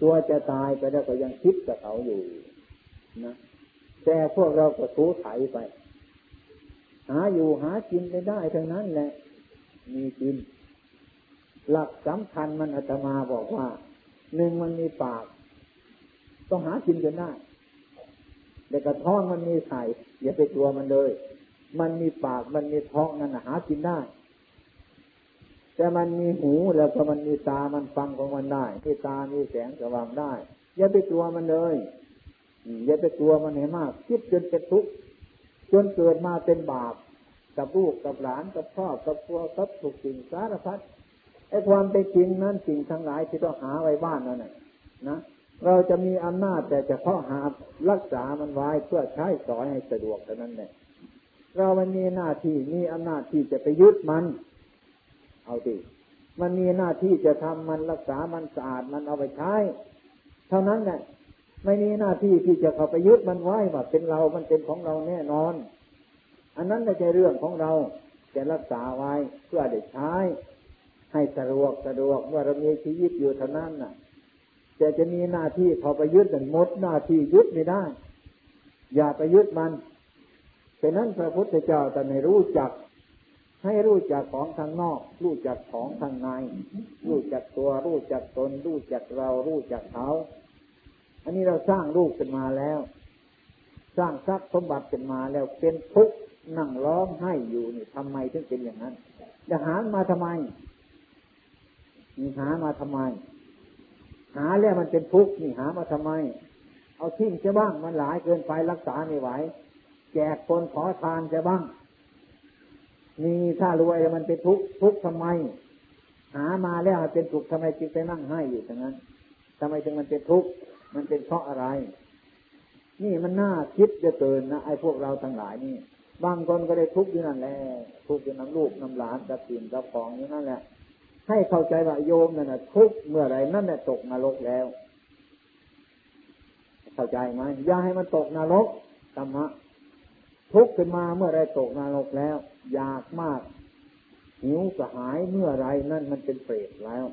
ตัวจะตายไปแล้วก็ยังคิดกับเขาอยู่ นะ แต่พวกเราก็ทูไถไป หาอยู่หากินไปได้ทั้งนั้นแหละ มีกิน หลักสำคัญมันอาตมาบอกว่าหนึ่งมันมีปากต้องหากินจนได้แต่กระท้องมันมีไข่อย่าไปกลัวมันเลย มันมีปากมันมีท้องนั่นหากินได้ แต่มันมีหูแล้วก็มันมีตามันฟังของมันได้มีตามีแสงสว่างได้ อย่าไปกลัวมันเลย อย่าไปกลัวมันให้มาก คิดจนเป็นทุกข์จนเกิดมาเป็นบาปกับลูกกับหลานกับพ่อกับครัวกับถูกสิ่งสารพัดไอ้ความเป็นจริงนั้นสิ่งทั้งหลายที่ต้องหาไว้บ้านนั่นนะนะเราจะมีอำนาจแต่จะเพาะหารักษามันไว้เพื่อใช้สอยให้สะดวกเท่านั้นแหละเรามันมีหน้าที่มีอำนาจที่จะไปยึดมัน เอาดิมันมีหน้าที่จะทำมันรักษามันสะอาดมันเอาไปใช้ เท่านั้นแหละ ไม่มีหน้าที่ที่จะเข้าไปยึดมันไว้ว่าเป็นเรา มันเป็นของเราแน่นอน อันนั้นไม่ใช่เรื่องของเรา จะรักษาไว้เพื่อได้ใช้ ให้สะดวกสะดวกเมื่อเรามีชีวิตอยู่เท่านั้นน่ะแต่จะมีหน้าที่พอไปยึดแต่หมดหน้าที่ยึดไม่ได้ อย่าไปยึดมันฉะนั้นพระพุทธเจ้าแต่ไม่รู้จัก ให้รู้จักของทางนอก รู้จักของทางใน รู้จักตัว รู้จักตน รู้จักเรา รู้จักเขา อันนี้เราสร้างรูปขึ้นมาแล้ว สร้างทรัพย์สมบัติขึ้นมาแล้วเป็นทุกข์นั่งร้องไห้อยู่นี่ทำไมถึงเป็นอย่างนั้นจะหามาทำไมมีหามาทำไม หาแล้วมันเป็นทุกข์นี่หามาทำไม เอาทิ้งจะบ้างมันหลายเกินไปรักษาไม่ไหวแจกคนขอทานจะบ้างมีถ้ารวยมันเป็นทุกข์ทุกข์ทำไม หามาแล้วเป็นทุกข์ทำไมจึงไปนั่งให้อยู่อย่างนั้นทำไมจึงมันเป็นทุกข์ มันเป็นเพราะอะไร นี่มันน่าคิดจะเกินนะไอ้พวกเราทั้งหลายนี่บางคนก็ได้ทุกข์อยู่นั่นแหละทุกข์อยู่น้ำลูกน้ำหลานกับสิ่งกับของอยู่นั่นแหละ ให้เข้าใจว่าโยมนั่นทุกข์เมื่อไรนั่นแหละตกนรกแล้ว เข้าใจไหมอย่าให้มันตกนรกธรรมะทุกขึ้นมาเมื่อไรตกนรกแล้ว อยากมากหิวกระหายเมื่อไรนั่นมันเป็นเปรตแล้ว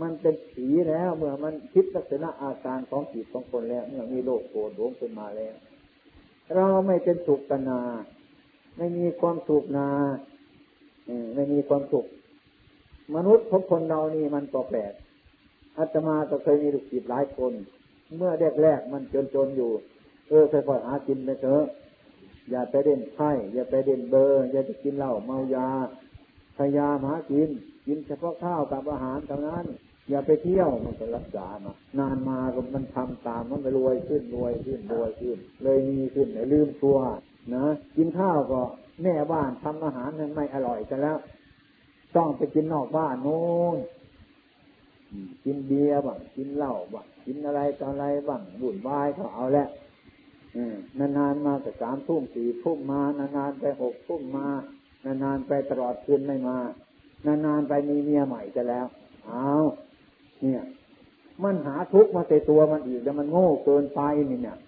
มันเป็นผีแล้ว เมื่อมันคิดลักษณะอาการของจิตของคนแล้ว เมื่อมีโลกโกรธหลงขึ้นมาแล้ว เราไม่เป็นสุขตนา ไม่มีความสุขนาไม่มีความสุข มนุษย์ของคนเรานี่มันก็แปลกอาตมาก็เคยมีลูกศิษย์หลายคน เมื่อแรกๆมันจนๆอยู่ เออค่อยๆหากินไปเถอะอย่าไปเด่นไพ่อย่าไปเด่นเบอร์ อย่าไปกินเหล้าเมายาพยายามหากิน กินเฉพาะข้าวกับอาหารเท่านั้น อย่าไปเที่ยวมันจะรักษามานานมาก็มันทำตามมันไปรวยขึ้นรวยขึ้นรวยขึ้น เลยมีขึ้นลืมตัวนะกินข้าวก็แม่บ้านทำอาหารนั้นไม่อร่อยกันแล้ว ต้องไปกินนอกบ้านโน้นกินเบียร์บ้างกินเหล้าบ้างกินอะไรต่ออะไรบ้างบุญวายเขาเอาแล้วนานๆมาแต่สามทุ่มสี่ทุ่มมานานๆไปหกทุ่มมานานๆไปตลอดคืนไม่มานานๆไปมีเมียใหม่จะแล้ว เอา เนี่ย มันหาทุกข์มาใส่ตัวมันอีกแล้วมันโง่เกินไปนี่เนี่ย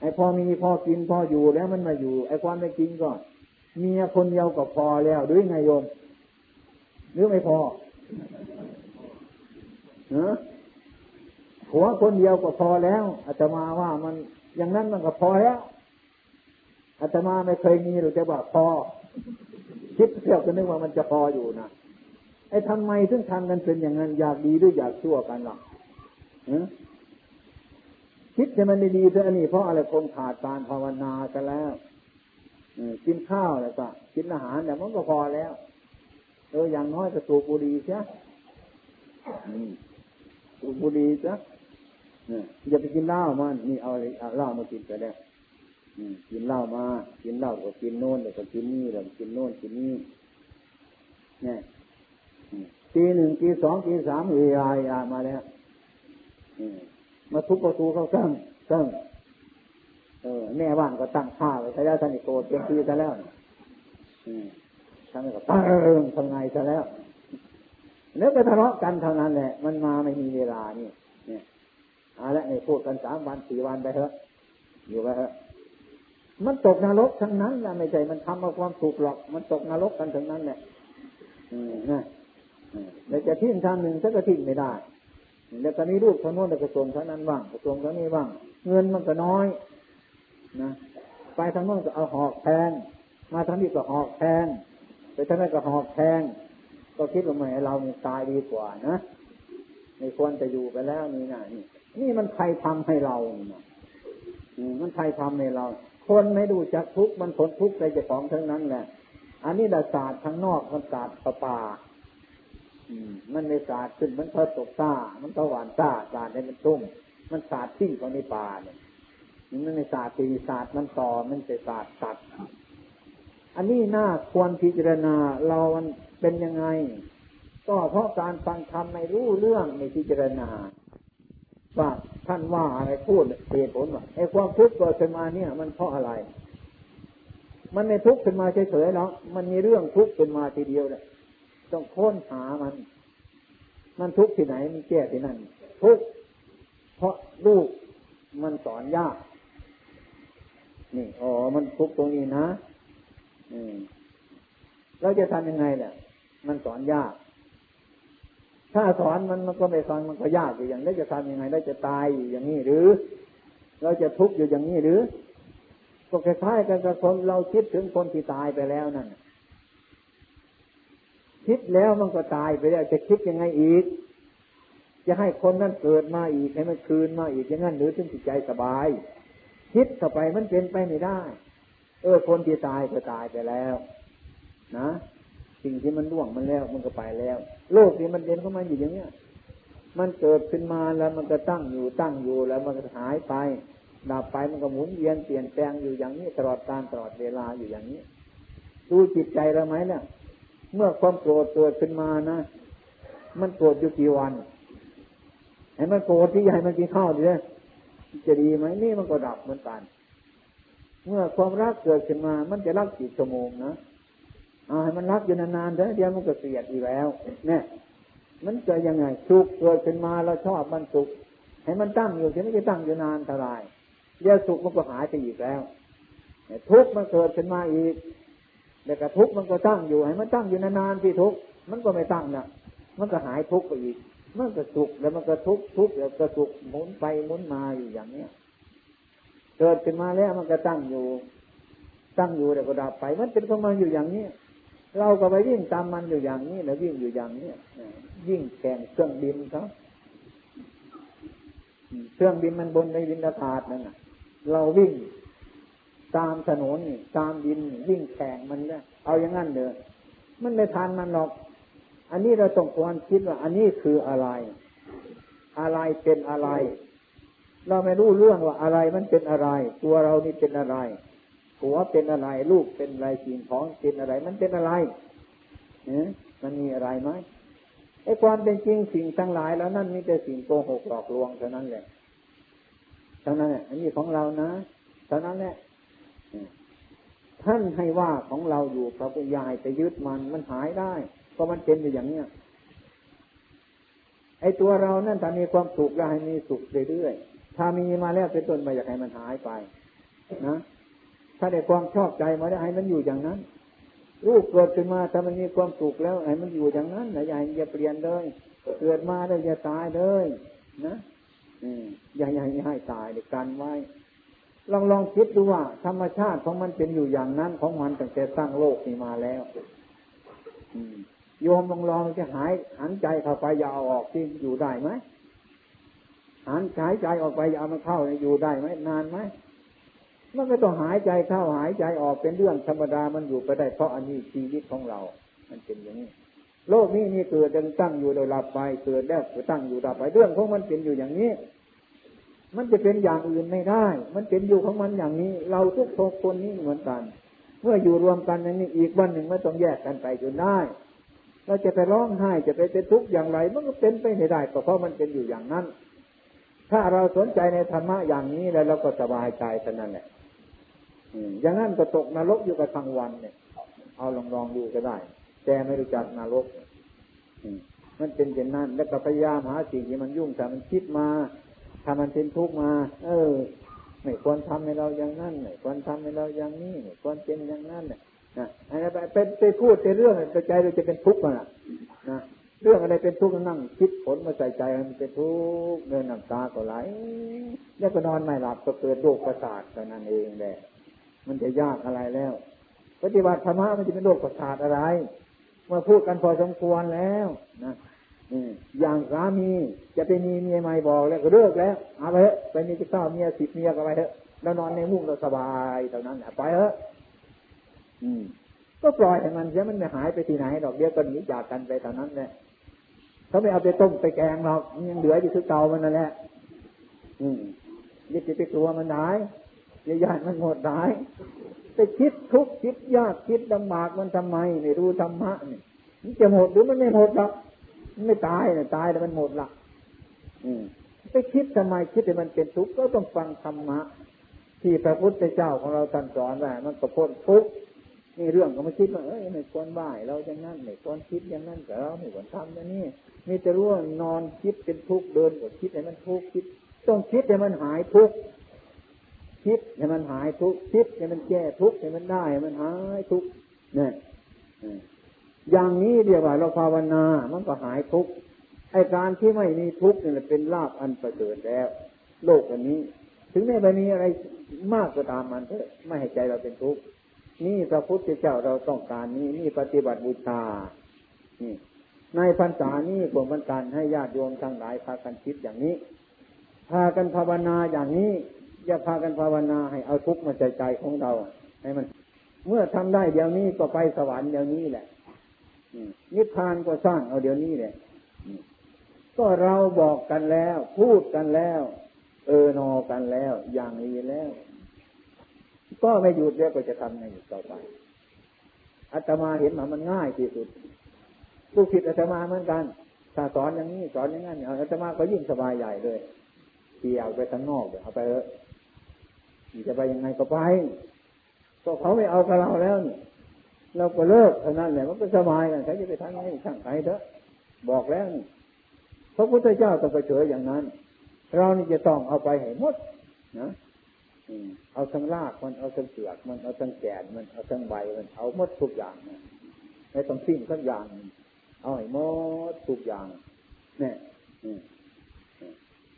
ไอ้พอมีพอกินพออยู่แล้วมันมาอยู่ ไอ้ความไม่จริงก็เมียคนเดียวก็พอแล้วด้วยไงโยมหรือไม่พอเนอะหัวคนเดียวก็พอแล้วอาตมาว่ามันอย่างนั้นมันก็พอแล้วอาตมาไม่เคยมีหรือจะบอกพอ คิดเที่ยวกันนึกว่ามันจะพออยู่นะ ไอ้ทำไมถึงทำกันเป็นอย่างนั้น อยากดีหรืออยากชั่วกันหรอกคิดจะมันดีๆเท่านี้เพราะอะไรคงขาดการภาวนากันแล้วกินข้าวแล้วก็กินอาหารแต่มันก็พอแล้วเอออย่างน้อยจะสูบบุหรี่ใช่สูบบุหรี่จ้ะอย่าไปกินเหล้ามันนี่เอาเหล้ามากินไปแล้วกินเหล้ามา กินเหล้าก็กินโน่นเดี๋ยวก็กินนี่เดี๋ยวกินโน่นกินนี่เนี่ย ตีหนึ่งตีสองตีสามเอไอมาแล้วมาทุบประตูเขาตั้งตั้งเออแม่บ้านก็ตั้งข้าไว้ซะแล้วท่านโกรธเต็มที่ซะแล้วท่านก็ตั้งเออทำไงซะแล้วเนื้อไปทะเลาะกันเท่านั้นแหละ มันมาไม่มีเวลานี่เนี่ยเอาละนี่พูดกันสามวันสี่วันไปเถอะ อยู่ไปเถอะมันตกนรกทั้งนั้นแหละไม่ใช่มันทำมาความสุขหรอก มันตกนรกกันทั้งนั้นแหละอืมนะ แล้วจะทิ้งทางหนึ่งถ้าก็ทิ้งไม่ได้ แล้วก็มีรูปคนโน้นกระทรวงเท่านั้นบ้างกระทรวงเท่านี้บ้าง เงินมันก็น้อยนะไปทางโน้นก็เอาหอกแทงมาทางนี้ก็หอกแทงไปทางนั้นก็หอกแทงก็คิดว่าไม่เราเนี่ยตายดีกว่านะไม่ควรจะอยู่ไปแล้วนี่นะนี่นี่มันใครทำให้เราเนี่ยมันใครทำให้เรา คนไม่ดูจักทุกมันผลทุกข์ใจจะของทั้งนั้นแหละ อันนี้ดาศาสตร์ทางนอกมันศาสตร์ประปา มันไม่สาดขึ้นมันก็ตกซ่ามันก็หวานซ่าสาดในมันตุ้มมันสาดทิ้งของในป่าเนี่ยมันไม่สาดตีสาดมันต่อมันจะสาดตัด อันนี้น่าควรพิจารณาเรามันเป็นยังไง ก็เพราะการฟังธรรมไม่รู้เรื่องในพิจารณาว่าท่านว่าอะไรพูดเหตุผลว่าไอ้ความทุกข์เกิดขึ้นมาเนี่ย มันเพราะอะไร มันไม่ทุกข์ขึ้นมาเฉยๆหรอกมันมีเรื่องทุกข์ขึ้นมาทีเดียวเลย ต้องค้นหามัน มันทุกข์ที่ไหนมันแก้ที่นั่น ทุกข์เพราะลูกมันสอนยาก นี่อ๋อมันทุกข์ตรงนี้นะอืมเราจะทำยังไงเนี่ยมันสอนยาก ถ้าสอนมันมันก็ไม่สอนมันก็ยากอยู่อย่างนี้จะทำยังไงได้จะตายอยู่อย่างนี้หรือ เราจะทุกข์อยู่อย่างนี้หรือก็คล้ายๆกันกับคนเราคิดถึงคนที่ตายไปแล้วนั่น คิดแล้วมันก็ตายไปแล้วจะคิดยังไงอีก จะให้คนนั้นเกิดมาอีกให้มันคืนมาอีกอย่างนั้นหรือถึงจิตใจสบาย คิดต่อไปมันเป็นไปไม่ได้ เออคนที่ตายก็ตายไปแล้ว นะสิ่งที่มันล่วงมันแล้วมันก็ไปแล้ว โลกนี้มันเด่นเข้ามาอยู่อย่างเนี้ยมันเกิดขึ้นมาแล้วมันก็ตั้งอยู่ตั้งอยู่แล้วมันก็หายไปดับไปมันก็หมุนเวียนเปลี่ยนแปลงอยู่อย่างนี้ตลอดการตลอดเวลาอยู่อย่างนี้ดูจิตใจเราไหมเนี่ย เมื่อความโกรธเกิดขึ้นมานะ มันโกรธอยู่กี่วันให้มันโกรธที่ใหญ่มันกินข้าวดีเลยจะดีไหมนี่มันก็ดับเหมือนกัน เมื่อความรักเกิดขึ้นมา มันจะรักกี่ชั่วโมงนะเอาให้มันรักอยู่นานๆเถอะเดี๋ยวมันก็เสียดอีกแล้วเนี่ยมันจะยังไงสุขเกิดขึ้นมาเราชอบมันสุขให้มันตั้งอยู่ที่ไม่จะตั้งอยู่นานเท่าไรเดี๋ยวสุขมันก็หายไปอีกแล้วทุกข์มันเกิดขึ้นมาอีก แล้วก็ทุกข์มันก็ตั้งอยู่ให้มันตั้งอยู่นานๆที่ทุกข์มันก็ไม่ตั้งนะมันก็หายทุกข์ไปอีก มันก็สุขแล้วมันก็ทุกข์ทุกข์แล้วก็สุขหมุนไปหมุนมาอยู่อย่างเนี้ยเกิดขึ้นมาแล้วมันก็ตั้งอยู่ ตั้งอยู่แล้วก็ดับไป มันเป็นของมันอยู่อย่างนี้เราก็ไปวิ่งตามมันอยู่อย่างนี้แล้ววิ่งอยู่อย่างนี้ยิ่งแข่งเครื่องบินเขาเครื่องบินมันบนในวินอากาศนั่นเราวิ่ง ตามถนนนี่ตามดินวิ่งแข่งมันเนี่ยเอาอย่างนั้นเลยมันไม่ทันมันหรอก อันนี้เราต้องควรคิดว่า อันนี้คืออะไร อะไรเป็นอะไร เราไม่รู้เรื่องว่าอะไรมันเป็นอะไร ตัวเรานี่เป็นอะไรหัวเป็นอะไร ลูกเป็นอะไรสิ่งของเป็นอะไร มันเป็นอะไรเนี่ยมันมีอะไรไหมไอ้ความเป็นจริงสิ่งทั้งหลายแล้วนั่นมีแต่สิ่งโกหกหลอกลวงเท่านั้นแหละเท่านั้นแหละอันนี้ของเรานะเท่านั้นแหละ ท่านให้ว่าของเราอยู่พระพุทธยายไปยึดมันมันหายได้เพราะมันเป็นอยู่อย่างเนี้ยไอ้ตัวเรานั่นถ้ามีความสุขก็ให้มีสุขเรื่อยๆถ้ามีมาแล้วเป็นต้นมาอยากให้มันหายไปนะถ้าได้ความชอบใจมาได้ให้มันอยู่อย่างนั้น รูปเกิดขึ้นมาถ้ามันมีความสุขแล้วให้มันอยู่อย่างนั้นนะอย่าอย่าเปลี่ยนเลยเกิดมาแล้วอย่าตายเลยนะอืมอย่าอย่าให้ตายเดี๋ยกันไว้ ลองลองคิดดูว่า ธรรมชาติของมันเป็นอยู่อย่างนั้นของมันตั้งแต่สร้างโลกนี้มาแล้วโยมลองลองจะหายหันใจเข้าไปอย่าเอาออกที่อยู่ได้ไหมหันหายใจออกไปอย่าเอามันเข้าอยู่ได้ไหมนานไหมมันก็ต้องหายใจเข้าหายใจออกเป็นเรื่องธรรมดามันอยู่ไปได้เพราะอันนี้ชีวิตของเรา มันเป็นอย่างนี้ โลกนี้มีเกิดตั้งอยู่โดยหลับไปเกิดแล้วตั้งอยู่ดับไปเรื่องของมันเป็นอยู่อย่างนี้ มันจะเป็นอย่างอื่นไม่ได้ มันเป็นอยู่ของมันอย่างนี้ เราทุกคนนี้เหมือนกัน เมื่ออยู่รวมกันอย่างนี้อีกวันหนึ่งไม่ต้องแยกกันไปจนได้ เราจะไปร้องไห้จะไปเป็นทุกข์อย่างไร มันก็เป็นไปไม่ได้เพราะมันเป็นอยู่อย่างนั้น ถ้าเราสนใจในธรรมะอย่างนี้แล้วเราก็สบายใจเท่านั้นแหละอย่างนั้นก็ตกนรกอยู่กับทางวันเนี่ย เอาลองลองดูก็ได้ แต่ไม่รู้จักนรกมันเป็นอย่างนั้น แล้วก็พยายามหาสิ่งที่มันยุ่งแต่มันคิดมา ถ้ามันเป็นทุกข์มา เออไม่ควรทำให้เราอย่างนั้นไม่ควรทำให้เราอย่างนี้ไม่ควรเป็นอย่างนั้นเนี่ยนะอะไรไปเป็นไปพูดในเรื่องใจเราจะเป็นทุกข์มานะเรื่องอะไรเป็นทุกข์นั่งคิดผลมาใส่ใจมันเป็นทุกข์เดินน้ำตาก็ไหลแล้วก็นอนไม่หลับก็เกิดโรคประสาทแต่นั้นเองแหละมันจะยากอะไรแล้ว ปฏิบัติธรรมะมันจะเป็นโรคประสาทอะไรมาพูดกันพอสมควรแล้วนะ อย่างสามีจะไปมีเมียใหม่บอกแล้วก็เลิกแล้วเอาไปเถอะไปมีเก้าเมียสิบเมียก็ไปเถอะแล้วนอนในมุ้งเราสบายเท่านั้นไปเถอะอืม ก็ปล่อยให้มันเสียมันไม่หายไปที่ไหนดอกเดียวก็หนีจากกันไปเท่านั้นแหละเขาไม่เอาไปต้มไปแกงหรอกยังเหลืออยู่ที่เก่ามันนั่นแหละ อืมยิ่งจะไปกลัวมันหายอย่าญามันหมดหายไปคิดทุกข์คิดยากคิดลำบากมันทำไมไม่รู้ธรรมะนี่มันจะหมดหรือมันไม่หมดหรอก ไม่ตายนะตายแล้วมันหมดละอืมไปคิดทำไมคิดให้มันเป็นทุกข์ก็ต้องฟังธรรมะที่พระพุทธเจ้าของเราท่านสอนว่ามันก็พ้นทุกข์นี่เรื่องก็มาคิดว่าเอ้ยไม่ควรบ่ายเราอย่างนั้นไม่ควรคิดอย่างนั้นแต่เราไม่ควรทำอย่างนี้มีแต่รู้ว่านอนคิดเป็นทุกข์เดินก็คิดให้มันทุกข์คิด ต้องคิดให้มันหายทุกข์คิดให้มันหายทุกข์คิดให้มันแก้ทุกข์ให้มันได้ให้มันหายทุกข์เนี่ย อย่างนี้เรียกว่าเราภาวนา มันก็หายทุกข์ไอการที่ไม่มีทุกข์นี่เป็นลาภอันประเสริฐแล้ว โลกอันนี้ ถึงแม้จะมีอะไรมากก็ตามมันเถอะไม่ให้ใจเราเป็นทุกข์นี่พระพุทธเจ้าเราต้องการนี้นี่ปฏิบัติบูชานี่ในพรรษานี้พวกมันการให้ญาติโยมทั้งหลายพากันคิดอย่างนี้ พากันภาวนาอย่างนี้ อย่าพากันภาวนาให้เอาทุกข์มาใจใจของเรา ให้มัน เมื่อทำได้เดี๋ยวนี้ก็ไปสวรรค์เดี๋ยวนี้แหละ นิพพานก็สร้างเอาเดี๋ยวนี้เลยก็เราบอกกันแล้ว พูดกันแล้ว เออนอกันแล้ว อย่างนี้แล้ว ก็ไม่หยุดแล้วก็จะทำในต่อไปอาตมาเห็นมามันง่ายที่สุดลูกศิษย์อาตมาเหมือนกันถ้าสอนอย่างนี้สอนอย่างนั้นอาตมาก็ยิ่งสบายใหญ่เลยเที่ยวไปทั้งนอกเอาไปเถอะจะไปยังไงก็ไปก็เขาไม่เอากับเราแล้วนี่ เราก็เลิกเท่านั้นแหละมันก็สบายกันใครจะไปทำให้ช่างใครเถอะ บอกแล้วนี่พระพุทธเจ้าต้องไปเฉยอย่างนั้น เรานี่จะต้องเอาไปให้หมดนะเอาทั้งรากมันเอาทั้งเปลือกมันเอาทั้งแก่นมันเอาทั้งใบมันเอาหมดทุกอย่างนะไม่ต้องสิ้นสักอย่าง เอาให้หมดทุกอย่างเนี่ย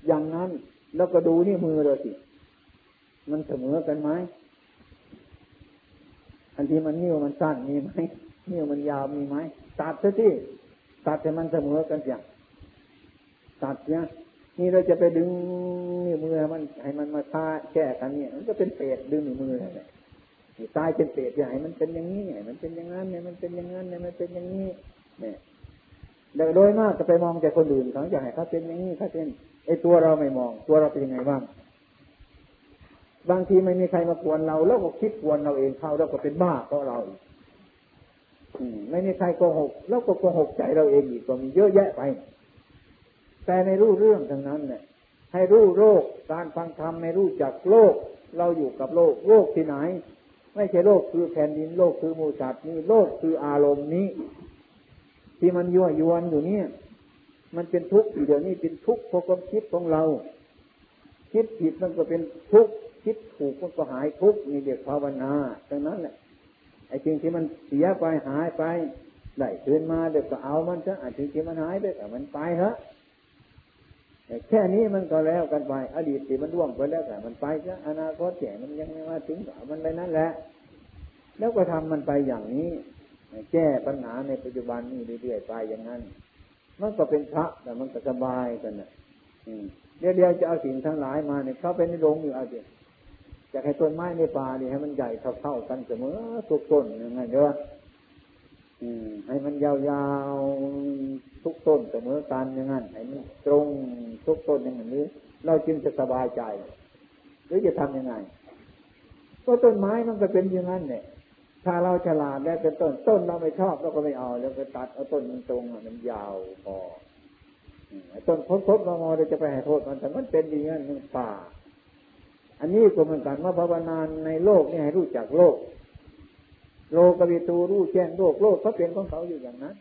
อย่างนั้นแล้วก็ดูนี่มือเลยสิ มันเสมอกันไหม อันที่มันนิ้วมันสั้นมีไหมนิ้วมันยาวมีไหมตัดซะที่ตัดให้มันเสมอกันอย่างตัดเนี่ยนี่เราจะไปดึงนิ้วมือมันให้มันมาท่าแก้กันเนี่ย มันก็เป็นเศษดึงนิ้วมือนั่นแหละตายเป็นเศษอย่มันเป็นอย่างนี้มันเป็นอย่างนั้นเนี่ยมันเป็นอย่างนั้นเนี่ยมันเป็นอย่างนี้เนี่ยโดยมากจะไปมองแต่คนอื่นเขาอยากให้เขาเป็นอย่างนี้เขาเป็นไอตัวเราไม่มอง ตัวเราเป็นยังไงบ้าง บางทีไม่มีใครมากวนเราแล้วก็คิดกวนเราเองเขาแล้วก็เป็นบ้าเพราะเราไม่มีใครโกหกแล้วก็โกหกใจเราเองอีกก็มีเยอะแยะไป แต่ในรู้เรื่องทั้งนั้นเนี่ยให้รู้โรคการฟังธรรมในรู้จักโลก เราอยู่กับโลก โลกที่ไหน ไม่ใช่โลกคือแผ่นดินโลกคือมูสัตว์นี่โลกคืออารมณ์นี้ ที่มันยั่วยวนอยู่เนี่ย มันเป็นทุกข์อยู่เดี๋ยวนี้เป็นทุกข์เพราะความคิดของเรา คิดผิดมันก็เป็นทุกข์ คิดถูกมันก็หายทุกข์นี่เรียกภาวนาดังนั้นแหละไอ้สิ่งที่มันเสียไปหายไปได้คืนมาเดี๋ยวก็เอามันซะไอ้สิ่งที่มันหายไปแต่มันไปเถอะแค่นี้มันก็แล้วกันไปอดีตที่มันร่วงไปแล้วแต่มันไปซะอนาคตแก่มันยังไม่มาถึงมันไปนั่นแหละ แล้วก็ทำมันไปอย่างนี้ แก้ปัญหาในปัจจุบันนี่เรื่อยๆไปอย่างนั้น มันก็เป็นพระแต่มันก็สบายกันนะเดี๋ยวเดียวจะเอาสิ่งทั้งหลายมาเนี่ยเขาไปในโรงอยู่เอาเดียว อยากให้ต้นไม้ในป่านี่ให้มันใหญ่เท่าๆกันเสมอทุกต้นยังไงเด้อให้มันยาวๆทุกต้นเสมอกันอย่างนั้นให้มันตรงทุกต้นอย่างนี้ เราจึงจะสบายใจ หรือจะทํำยังไงก็ต้นไม้มันก็เป็นอย่างนั้นเนี่ย ถ้าเราฉลาดแล้วเป็นต้นต้นเราไม่ชอบเราก็ไม่เอาแล้วก็ตัดเอาต้นมันตรงมันยาวพอต้นพบๆงอเราจะไปให้โทษมันแต่มันเป็นอย่างนั้นมันป่า อันนี้ก็เหมือนกันมาภาวนาในโลกนี่ให้รู้จักโลก โลกวิตูรู้แจ้งโลกโลกเขาเป็นของเขาอยู่อย่างนั้น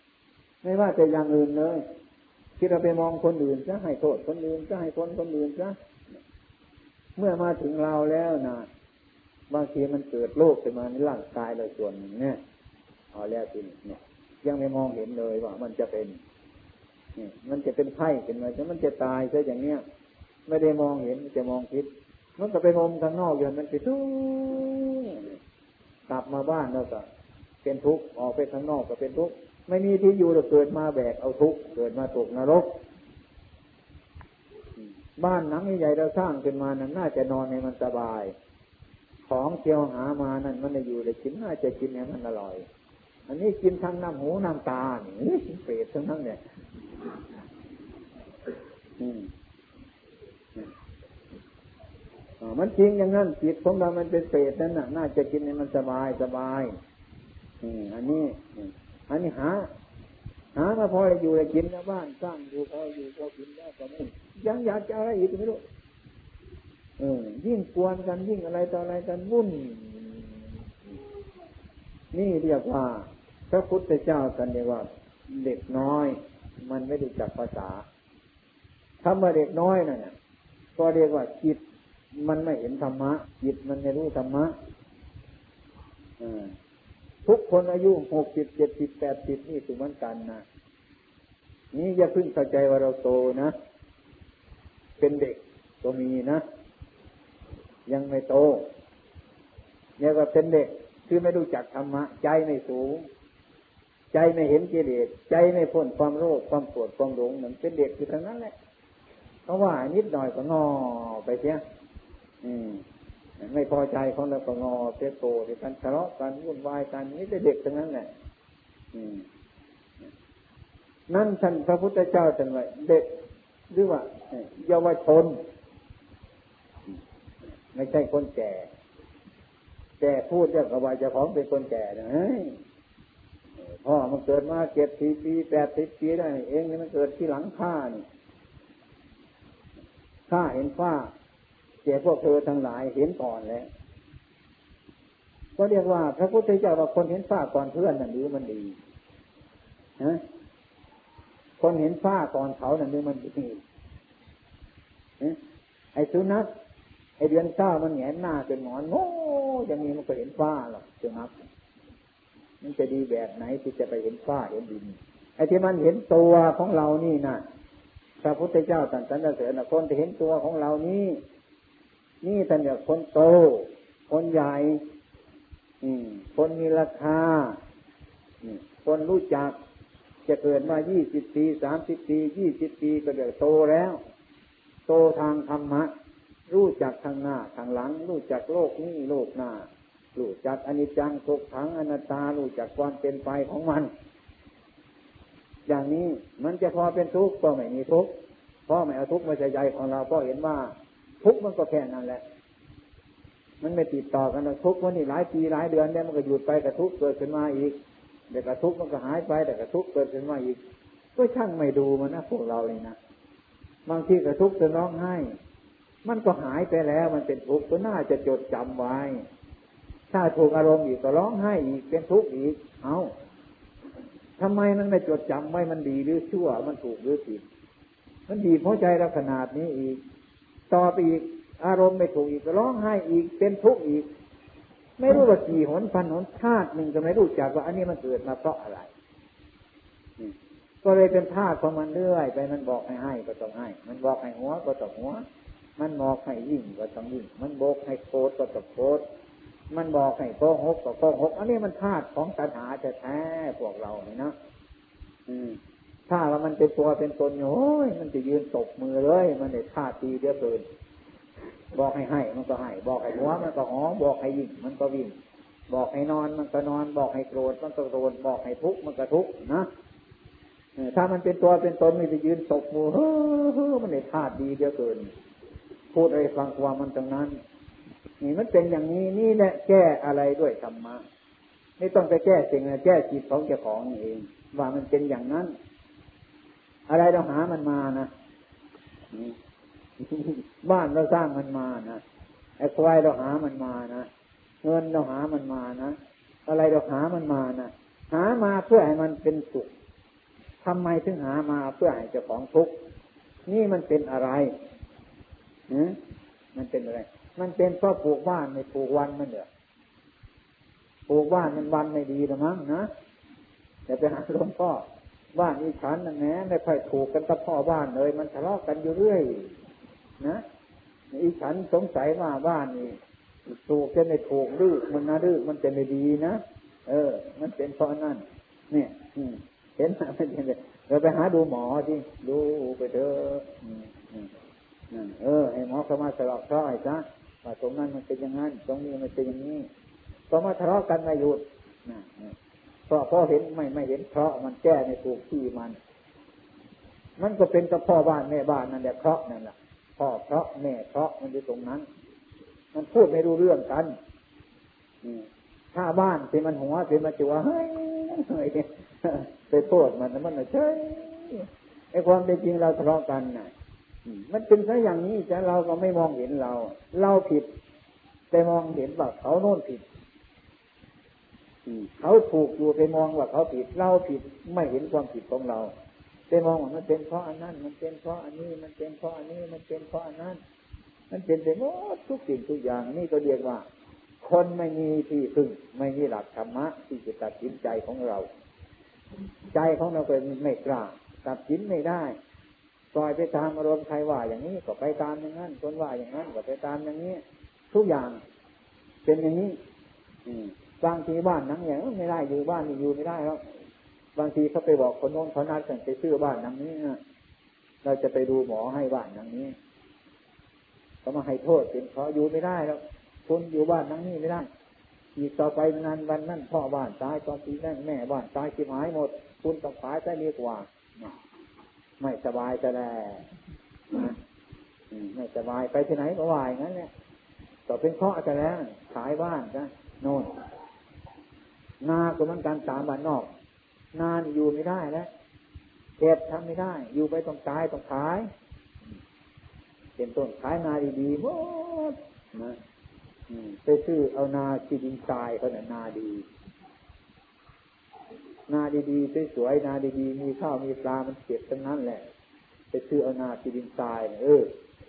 ไม่ว่าจะอย่างอื่นเลยที่เราไปมองคนอื่นจะให้โทษคนอื่นจะให้คนคนอื่นจะเมื่อมาถึงเราแล้วนะบางทีมันเกิดโรคขึ้นมาในร่างกายเราส่วนหนึ่งเนี่ยเอาแล้วทีเนี่ย ยังไม่มองเห็นเลยว่ามันจะเป็นนี่มันจะเป็นไข้ขึ้นมาจะมันจะตายซะอย่างเนี้ย ไม่ได้มองเห็นจะมองคิด มันก็ไปงมข้างนอกอย่างมันไปทุกกลับมาบ้านแล้วก็ เป็นทุกข์ออกไปข้างนอกก็เป็นทุกข์ไม่มีที่อยู่เราเกิดมาแบกเอาทุกข์เกิดมาตกนรก บ้านหนังใหญ่เราสร้างขึ้นมานั้นน่าจะนอนในมันสบาย ของเที่ยวหามานั่นมันจะอยู่ได้กินน่าจะกินเนี่ยมันอร่อย อันนี้กินทั้งน้ำหูน้ำตานี่เปรตทั้งนั้นเนี่ยมั มันจริงอย่างนั้นจิตของเรามันเป็นเปรตนั่นน่ะ น่าจะกินเนี่ยมันสบายสบายอันนี้อันนี้หา หามาพออยู่เลยกินนะบ้านสร้างอยู่พออยู่พอกินได้ก็ไม่ยังอยากจะอะไรอีกไม่รู้เออยิ่งกวนกันยิ่งอะไรต่ออะไรกันวุ่นนี่เรียกว่าพระพุทธเจ้ากันเรียกว่า เด็กน้อย มันไม่รู้จักภาษาถ้ามาเด็กน้อยนั่นก็เรียกว่าจิต มันไม่เห็นธรรมะจิตมันไม่รู้ธรรมะทุกคนอายุหกสิบเจ็ดสิบแปดสิบนี่ถือเหมือนกันนะนี่อย่าเพิ่งเข้าใจว่าเราโตนะ เป็นเด็กก็มีนะ ยังไม่โตเนี่ยก็เป็นเด็กคือไม่รู้จักธรรมะ ใจไม่สูง ใจไม่เห็นกิเลสใจไม่พ้นความโลภความโกรธความหลงเหมือนเป็นเด็กคือทั้งนั้นแหละเพราะว่านิดหน่อยก็งอไปเสีย อืมไม่พอใจของเราก็งอเตโตเดี๋ยวกันทะเลาะกันวุ่นวายกันนี่เด็กทั้งนั้นแหละนั่นท่านพระพุทธเจ้าท่านว่าเด็กหรือว่าเยาวชน ไม่ใช่คนแก่แก่พูดเรื่องกว่าจะของเป็นคนแก่นะพ่อมันเกิดมาเจ็ดสี่ปีแปดสิบปีได้ เองนี่มันเกิดที่หลังข้านี่ข้าเห็นฟ้า แก่พวกเธอทั้งหลายเห็นก่อนแล้วก็เรียกว่า พระพุทธเจ้าว่าคนเห็นฝ้าก่อนเพื่อนนั่นหรือมันดีฮะคนเห็นฝ้าก่อนเขานั่นหรือมันดีไอ้สุนัขไอ้เดือนเก้ามันแงนหน้าเป็นหมอนโง่อย่างนี้มันก็เห็นฝ้าหรอกสุนัขมันจะดีแบบไหนที่จะไปเห็นฝ้าเห็นดินไอ้ที่มันเห็นตัวของเรานี่นะพระพุทธเจ้าตรัสสรรเสริญคนที่เห็นตัวของเรานี่ นี่ท่านเรียกคนโต คนใหญ่คนมีราคาคนรู้จัก จะเกิดมายี่สิบปีสามสิบปียี่สิบปีก็เดี๋ยวโตแล้ว โตทางธรรมะ รู้จักทางหน้าทางหลัง รู้จักโลกนี้โลกหน้า รู้จักอนิจจังทุกขังอนัตตา รู้จักความเป็นไปของมัน อย่างนี้มันจะพอเป็นทุกข์ก็ไม่มีทุกข์เพราะไม่เอาทุกข์มาใส่ใจของเราเพราะเห็นว่า ทุกมันก็แค่นั้นแหละ มันไม่ติดต่อกันนะทุกมันนี่หลายปีหลายเดือนเนี่ยมันก็หยุดไปกระทุกเกิดขึ้นมาอีกเดี๋ยวกระทุกมันก็หายไปแต่กระทุกเกิดขึ้นมาอีก ก็ช่างไม่ดูมันนะพวกเราเลยนะบางทีกระทุกจะร้องไห้ มันก็หายไปแล้วมันเป็นทุกข์ก็น่าจะจดจำไว้ ถ้าถูกอารมณ์อีกก็ร้องไห้อีกเป็นทุกข์อีก เอาทำไมมันไม่จดจำไว้มันดีหรือชั่ว มันถูกหรือผิด มันดีเพราะใจเราขนาดนี้อีก ต่อไปอีก อารมณ์ไม่ถูกอีกร้องไห้อีกเป็นทุกข์อีก ไม่รู้ว่ากี่หนพันหนชาติหนึ่งก็ไม่รู้จักว่า อันนี้มันเกิดมาเพราะอะไรก็เลยเป็นธาตุของมันเรื่อยไปมันบอกให้ให้ก็ต้องให้ มันบอกให้หัวก็ต้องหัว มันบอกให้ยิ่งก็ต้องยิ่ง มันบอกให้โคตรก็ต้องโคตรมันบอกให้โกหกก็โกหก อันนี้มันธาตุของตัณหาจะแท้พวกเราเนี่ยนะ ถ้าว่ามันเป็นตัวเป็นตนโอ้ยมันจะยืนตกมือเลย มันได้ท่าตีเดียวเกินบอกให้ให้มันก็ให้ บอกให้หัวมันก็หอบอกให้ยิ่งมันก็วิ่ง บอกให้นอนมันก็นอน บอกให้โกรธมันก็โกรธบอกให้ทุกข์มันก็ทุกข์นะถ้ามันเป็นตัวเป็นตนมันจะยืนตกมือเฮ้อมันได้ท่าดีเดียวเกิน พูดอะไรฟังความมันตรงนั้นนี่มันเป็นอย่างนี้นี่แหละแก้อะไรด้วยธรรมะไม่ต้องไปแก้สิ่งนะแก้จิตของเจ้าของเอง ว่ามันเป็นอย่างนั้น อะไรเราหามันมานะบ้านเราสร้างมันมานะไอ้ควายเราหามันมานะเงินเราหามันมานะอะไรเราหามันมานะหามาเพื่อให้มันเป็นสุขทำไมถึงหามาเพื่อให้เจ้าของทุกข์นี่มันเป็นอะไรนมันเป็นอะไร มันเป็นเพราะปลูกบ้านไม่ปลูกวันมันเหรอปลูกบ้านมันวันไม่ดีหรือมั้งนะอย่ไปหาหลวงพ่อ บ้านอีฉันนั่นแหละไม่ค่อยถูกกันกับพ่อบ้านเลย มันทะเลาะกันอยู่เรื่อยนะอีฉันสงสัยว่าบ้านนี่ถูกจะไม่ถูกดื้อมันนะดื้อมันจะไม่ดีนะเออ มันเป็นเพราะนั่นเนี่ยเห็นไหมมันเป็นเราไปหาดูหมอที่ดูไปเถอะเออให้หมอเข้ามาสลอกซ้อยซะว่าตรงนั้นมันเป็นอย่างนั้น ตรงนี้มันเป็นอย่างนี้ก็มาทะเลาะกันไม่หยุดนะ เพราะพอเห็นไม่ไม่เห็นเพราะมันแก้ในถูกที่มัน มันก็เป็นกับพ่อบ้านแม่บ้านนั่นแหละเพราะนั่นแหละพ่อเพราะแม่เพราะมันอยู่ตรงนั้น มันพูดไม่รู้เรื่องกันถ้าบ้านเป็นมันหัวเป็นมันจะว่าเฮ้ยไปโทษมันมันเฉยไอ้ความเป็นจริงเราทะเลาะกันน่ะมันเป็นซะอย่างนี้แต่เราก็ไม่มองเห็นเรา เราผิด แต่มองเห็นว่าเขาโน่นผิด เขาถูกอยู่ไปมองว่าเขาผิดเราผิดไม่เห็นความผิดของเราไปมองว่ามันเป็นเพราะอันนั้น มันเป็นเพราะอันนี้ มันเป็นเพราะอันนี้ มันเป็นเพราะอันนั้น มันเป็นไปหมดทุกสิ่งทุกอย่างนี่ก็เรียกว่า คนไม่มีที่พึ่งไม่มีหลักธรรมะที่จะตัดสินใจของเรา ใจของเราเป็นไม่กล้าตัดสินไม่ได้ปล่อยไปตามอารมณ์ใครว่าอย่างนี้ก็ไปตามอย่างนั้นคนว่าอย่างนั้นก็ไปตามอย่างนี้ ทุกอย่างเป็นอย่างนี้ อืม บางทีบ้านนังอย่างไม่ได้อยู่บ้านนี่อยู่ไม่ได้แล้วบางทีเขาไปบอกคนโน้นเขานัดกันไปซื้อบ้านนังนี้เราจะไปดูหมอให้บ้านนังนี้เขามาให้โทษเป็นเพราะอยู่ไม่ได้แล้วคนอยู่บ้านนังนี้ไม่ได้อีกต่อไปนานวันนั้นพ่อบ้านตายตอนปีนั้นแม่บ้านตายชิบหายหมด คุณต้องขายได้ดีกว่าไม่สบายจะแล้ไม่สบายไปที่ไหนก็วายงั้นเนี่ยต่อเป็นเพราะจะแล้วขายบ้านนะโน่น นาก็มันการตามบ้านนอก นานอยู่ไม่ได้แล้วเก็บทำไม่ได้ อยู่ไปต้องตายต้องขายเป็นต้นขายนาดีๆหมดนะไปซื้อเอานาที่ดินทรายเขาเนี่ยนาดี นาดีๆสวยๆนาดีๆมีข้าวมีปลามันเก็บทั้งนั้นแหละ ไปซื้อเอานาที่ดินทรายเออ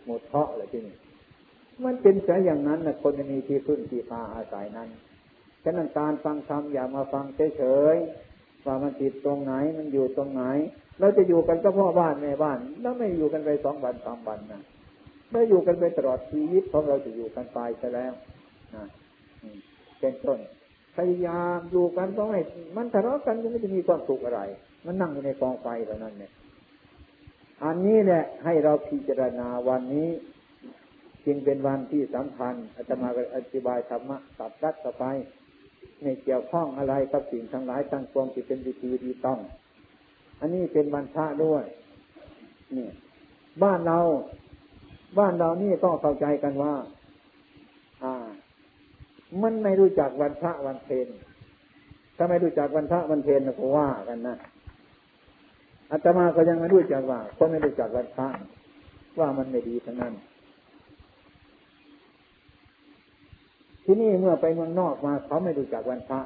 หมดเพาะเลยที่นี่มันเป็นแค่อย่างนั้นนะคนจะมีที่พึ่งที่พาอาศัยนั้น ฉะนั้นการฟังธรรมอย่ามาฟังเฉยๆว่ามันติดตรงไหนมันอยู่ตรงไหน เราจะอยู่กันก็พ่อบ้านแม่บ้านแล้วไม่อยู่กันไปสองวันสามวันนะไม่อยู่กันไปตลอดชีวิตของเราจะอยู่กันไปซะแล้วนะเป็นต้นพยายามอยู่กันก็ไม่มันทะเลาะกันก็ไม่จะมีความสุขอะไร มันนั่งอยู่ในกองไฟเท่านั้นเนี่ยอันนี้แหละให้เราพิจารณาวันนี้ จึงเป็นวันที่สำคัญอาจมาอธิบายธรรมะตัดรัดต่อไป ไม่เกี่ยวข้องอะไรกับสิ่งทั้งหลายทั้งปวงที่เป็นวิธีดีต้อง อันนี้เป็นวันพระด้วยนี่บ้านเราบ้านเรานี่ต้องเข้าใจกันว่า อ่า มันไม่รู้จักวันพระวันเพนถ้าไม่รู้จักวันพระวันเพนก็ว่ากันนะอาตมาก็ยังไม่รู้จักว่าคนไม่รู้จักวันพระว่ามันไม่ดีทั้งนั้น ที่นี่เมื่อไปเมืองนอกมาเขาไม่รู้จักวันพระ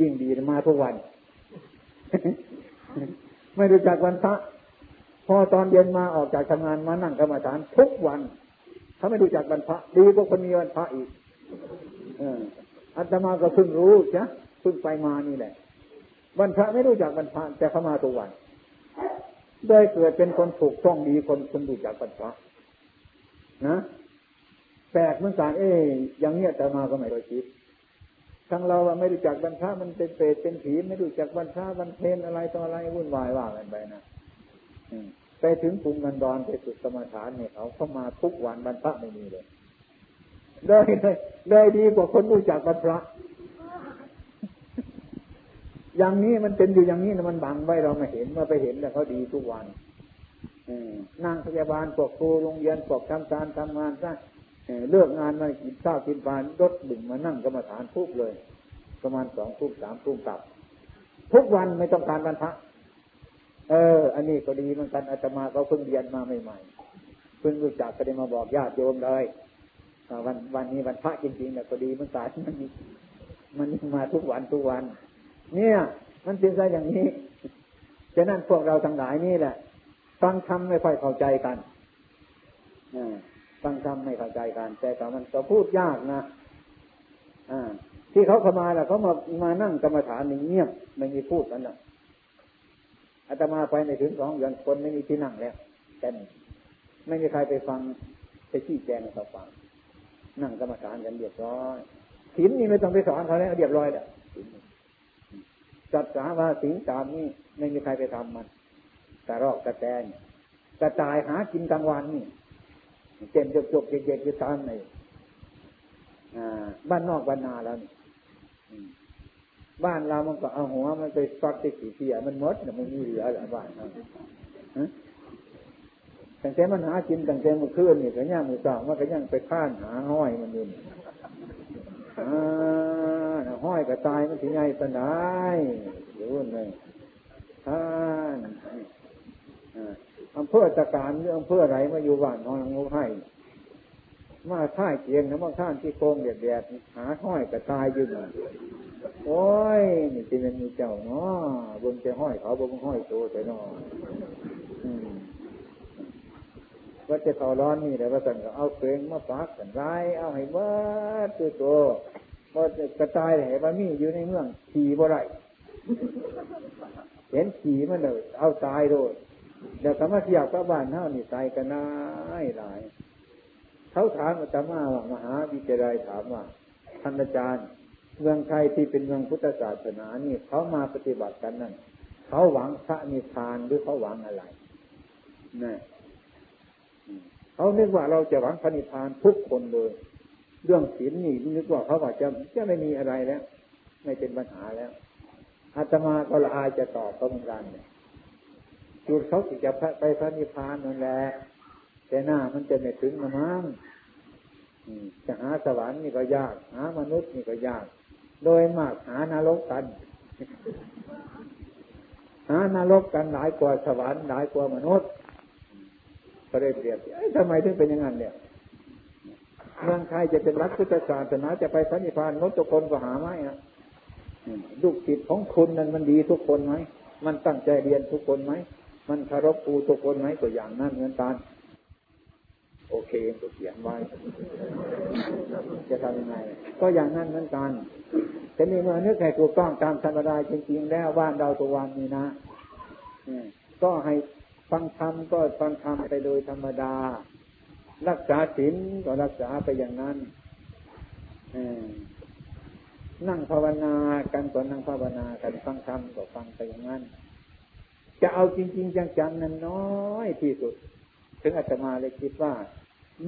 ยิ่งดีมาทุกวัน ไม่รู้จักวันพระพอตอนเย็นมาออกจากทำงานมานั่งกรรมฐานทุกวันเขาไม่รู้จักวันพระดีกว่าคนมีวันพระอีกอัตมาก็เพิ่งรู้จ้ะเพิ่งไปมานี่แหละวันพระไม่รู้จักวันพระแต่เขามาทุกวันได้เกิดเป็นคนถูกต้องดีคนคนรู้จักวันพระนะ ปลกเหมือนกันเอ้ยอย่างเนี้ยแต่มาก็ไม่รู้คิดทั้งเราไม่รู้จักบรรพามันเป็นเปรตเป็นผีไม่รู้จักบรรพาบรรเพนอะไรต่ออะไรวุ่นวายว่ากันไปนะไปถึงกรุงกันดอนไปสุดสมถานเนี่ยเขาเข้ามาทุกวันบรรพาไม่มีเลยได้ได้ดีกว่าคนรู้จักบรรพาอย่างนี้มันเป็นอยู่อย่างนี้นะมันบังไว้เราไม่เห็นเมื่อไปเห็นแล้วเขาดีทุกวันนั่งพยาบาลพวกครูโรงเรียนพวกทำการทำงานซะ เลือกงานมากินข้าวกินปลารถดึงมานั่งกรรมฐานทุกเลย ประมาณสองทุ่มสามทุ่มกลับ ทุกวันไม่ต้องการวันพักเออ อันนี้ก็ดีเหมือนกันอาตมาเขาเพิ่งเรียนมาใหม่ๆเพิ่งรู้จักก็ได้มาบอกญาติโยมเลยวันวันนี้วันพระจริงๆเนี่ยก็ดีมันตายมันมันมาทุกวันทุกวัน เนี่ย มันเป็นไรอย่างนี้ฉะนั้นพวกเราทั้งหลายนี่แหละฟังธรรมไม่ค่อยเข้าใจกันอ ฟังธรรมไม่เข้าใจกัน แต่แต่มันก็พูดยากนะอ่า ที่เขาเข้ามาแล้วเขามามานั่งกรรมฐานเงียบไม่มีพูดกันนะอาตมาไปในถึงสองเดือนคนไม่มีที่นั่งแล้วแต่ไม่มีใครไปฟังไปชี้แจงเขาฟังนั่งกรรมฐานกันเรียบร้อยศีลนี่ไม่ต้องไปสอนเขาแล้วเรียบร้อยแล้วจัดสาว่าศีลตามนี่ไม่มีใครไปทำมันกระรอกกระแตนกระต่ายหากินกลางวันนี่ เจนจบจบเด็กๆอยู่ตามในบ้านนอกบ้านนาแล้วนี่บ้านเรามันก็เอาหัวมันไปฟักติสีเสียมันมดเนี่มันมีเหลือหรือบ้านเราตั้งแต่มันหากินตั้งแต่เมื่อนนี่ก็ย่างมือสองมันก็ย่างไปข้านหาห้อยมันอยู่ห้อยก็ตายมันถึงไงปนได้รู้ไหมท่าน อำเภอตะการหรืออำเภอไรมาอยู่บ้านนอนงูให้มาท่าเกียงนะมาท่านที่โกงเดียดแดดหาห้อยก็ตายอยู่น่โอ้ยนี่ที่มันมีเจ้าเนาะบนจะห้อยเขาบนห้อยโตแต่นอว่าจะเขาร้อนนี่แต่ว่าสั่งก็เอาเพลงมาฝากกันไรเอาให้ว่าตัวโตว่ากระตายเหนว่ามีอยู่ในเมืองขี่บ่ไรเห็นขี่มันเลยเอาตายโดย เดี๋ยวธรรมะเทียบกับบ้านเท่านี่ตายกันน้ายหลายเขาถามอาตมาว่ามหาวิทยาลัยถามว่าท่านอาจารย์ เมืองไทยที่เป็นเมืองพุทธศาสนานี่เขามาปฏิบัติกันนั่นเขาหวังพระนิพพานหรือเขาหวังอะไรนี่เขาเนึกว่าเราจะหวังพระนิพพานทุกคนเลย เรื่องศีลนี่นึกว่าเขาว่าจะจะไม่มีอะไรแล้ว ไม่เป็นปัญหาแล้วอาตมาก็ละอายจะตอบเขาเหมือนกันเนี่ย จุดเขาจะไปพระนิพพานนั่นแหละแต่หน้ามันจะไม่ถึงนะมั้งจะหาสวรรค์นี่ก็ยาก หามนุษย์นี่ก็ยาก โดยมากหานรกกัน หานรกกันหลายกว่าสวรรค์หลายกว่ามนุษย์ก็เลยเปรียบทำไมถึงเป็นอย่างนั้นเนี่ยเมืองไทยจะเป็นรัฐพุทธศาสนาจะไปพระนิพพานนทุกคนก็หาไม่อะลูกศิษย์ของคุณนั้นมันดีทุกคนไหม มันตั้งใจเรียนทุกคนไหม มันคารพครูทุกคนไหมตัวอย่างนั้นเหมือนกันโอเคตัวเขียนไว้ จะทำยังไง ก็อย่างนั้นเหมือนกันแต่มีเมื่อนึกให้ถูกต้องตามธรรมดาจริงๆแล้วว่านเราตัววันนี้นะก็ให้ฟังธรรมก็ฟังธรรมไปโดยธรรมดา รักษาศีลก็รักษาไปอย่างนั้นนั่งภาวนากันก็นั่งภาวนากันฟังธรรมก็ฟังไปอย่างนั้น จะเอาจริง ๆ จังๆนั้นน้อยที่สุด ถึงอาตมาเลยคิดว่า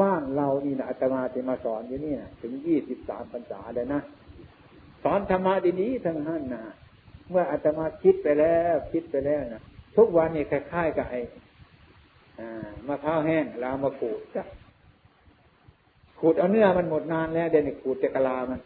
บ้านเรานี่นะอาตมาจะมาสอนอยู่นี่นะถึงยี่สิบสามพรรษาเลยนะสอนธรรมะดีนี้ทั้งนั้นนะเมื่ออาตมาคิดไปแล้ว คิดไปแล้วนะทุกวันนี่คล้ายๆกับไอ้มะพร้าวแห้งเรามาขูดจ้ะขูดเอาเนื้อมันหมดนานแล้วเดี๋ยวนี้ขูดจะกะลามัน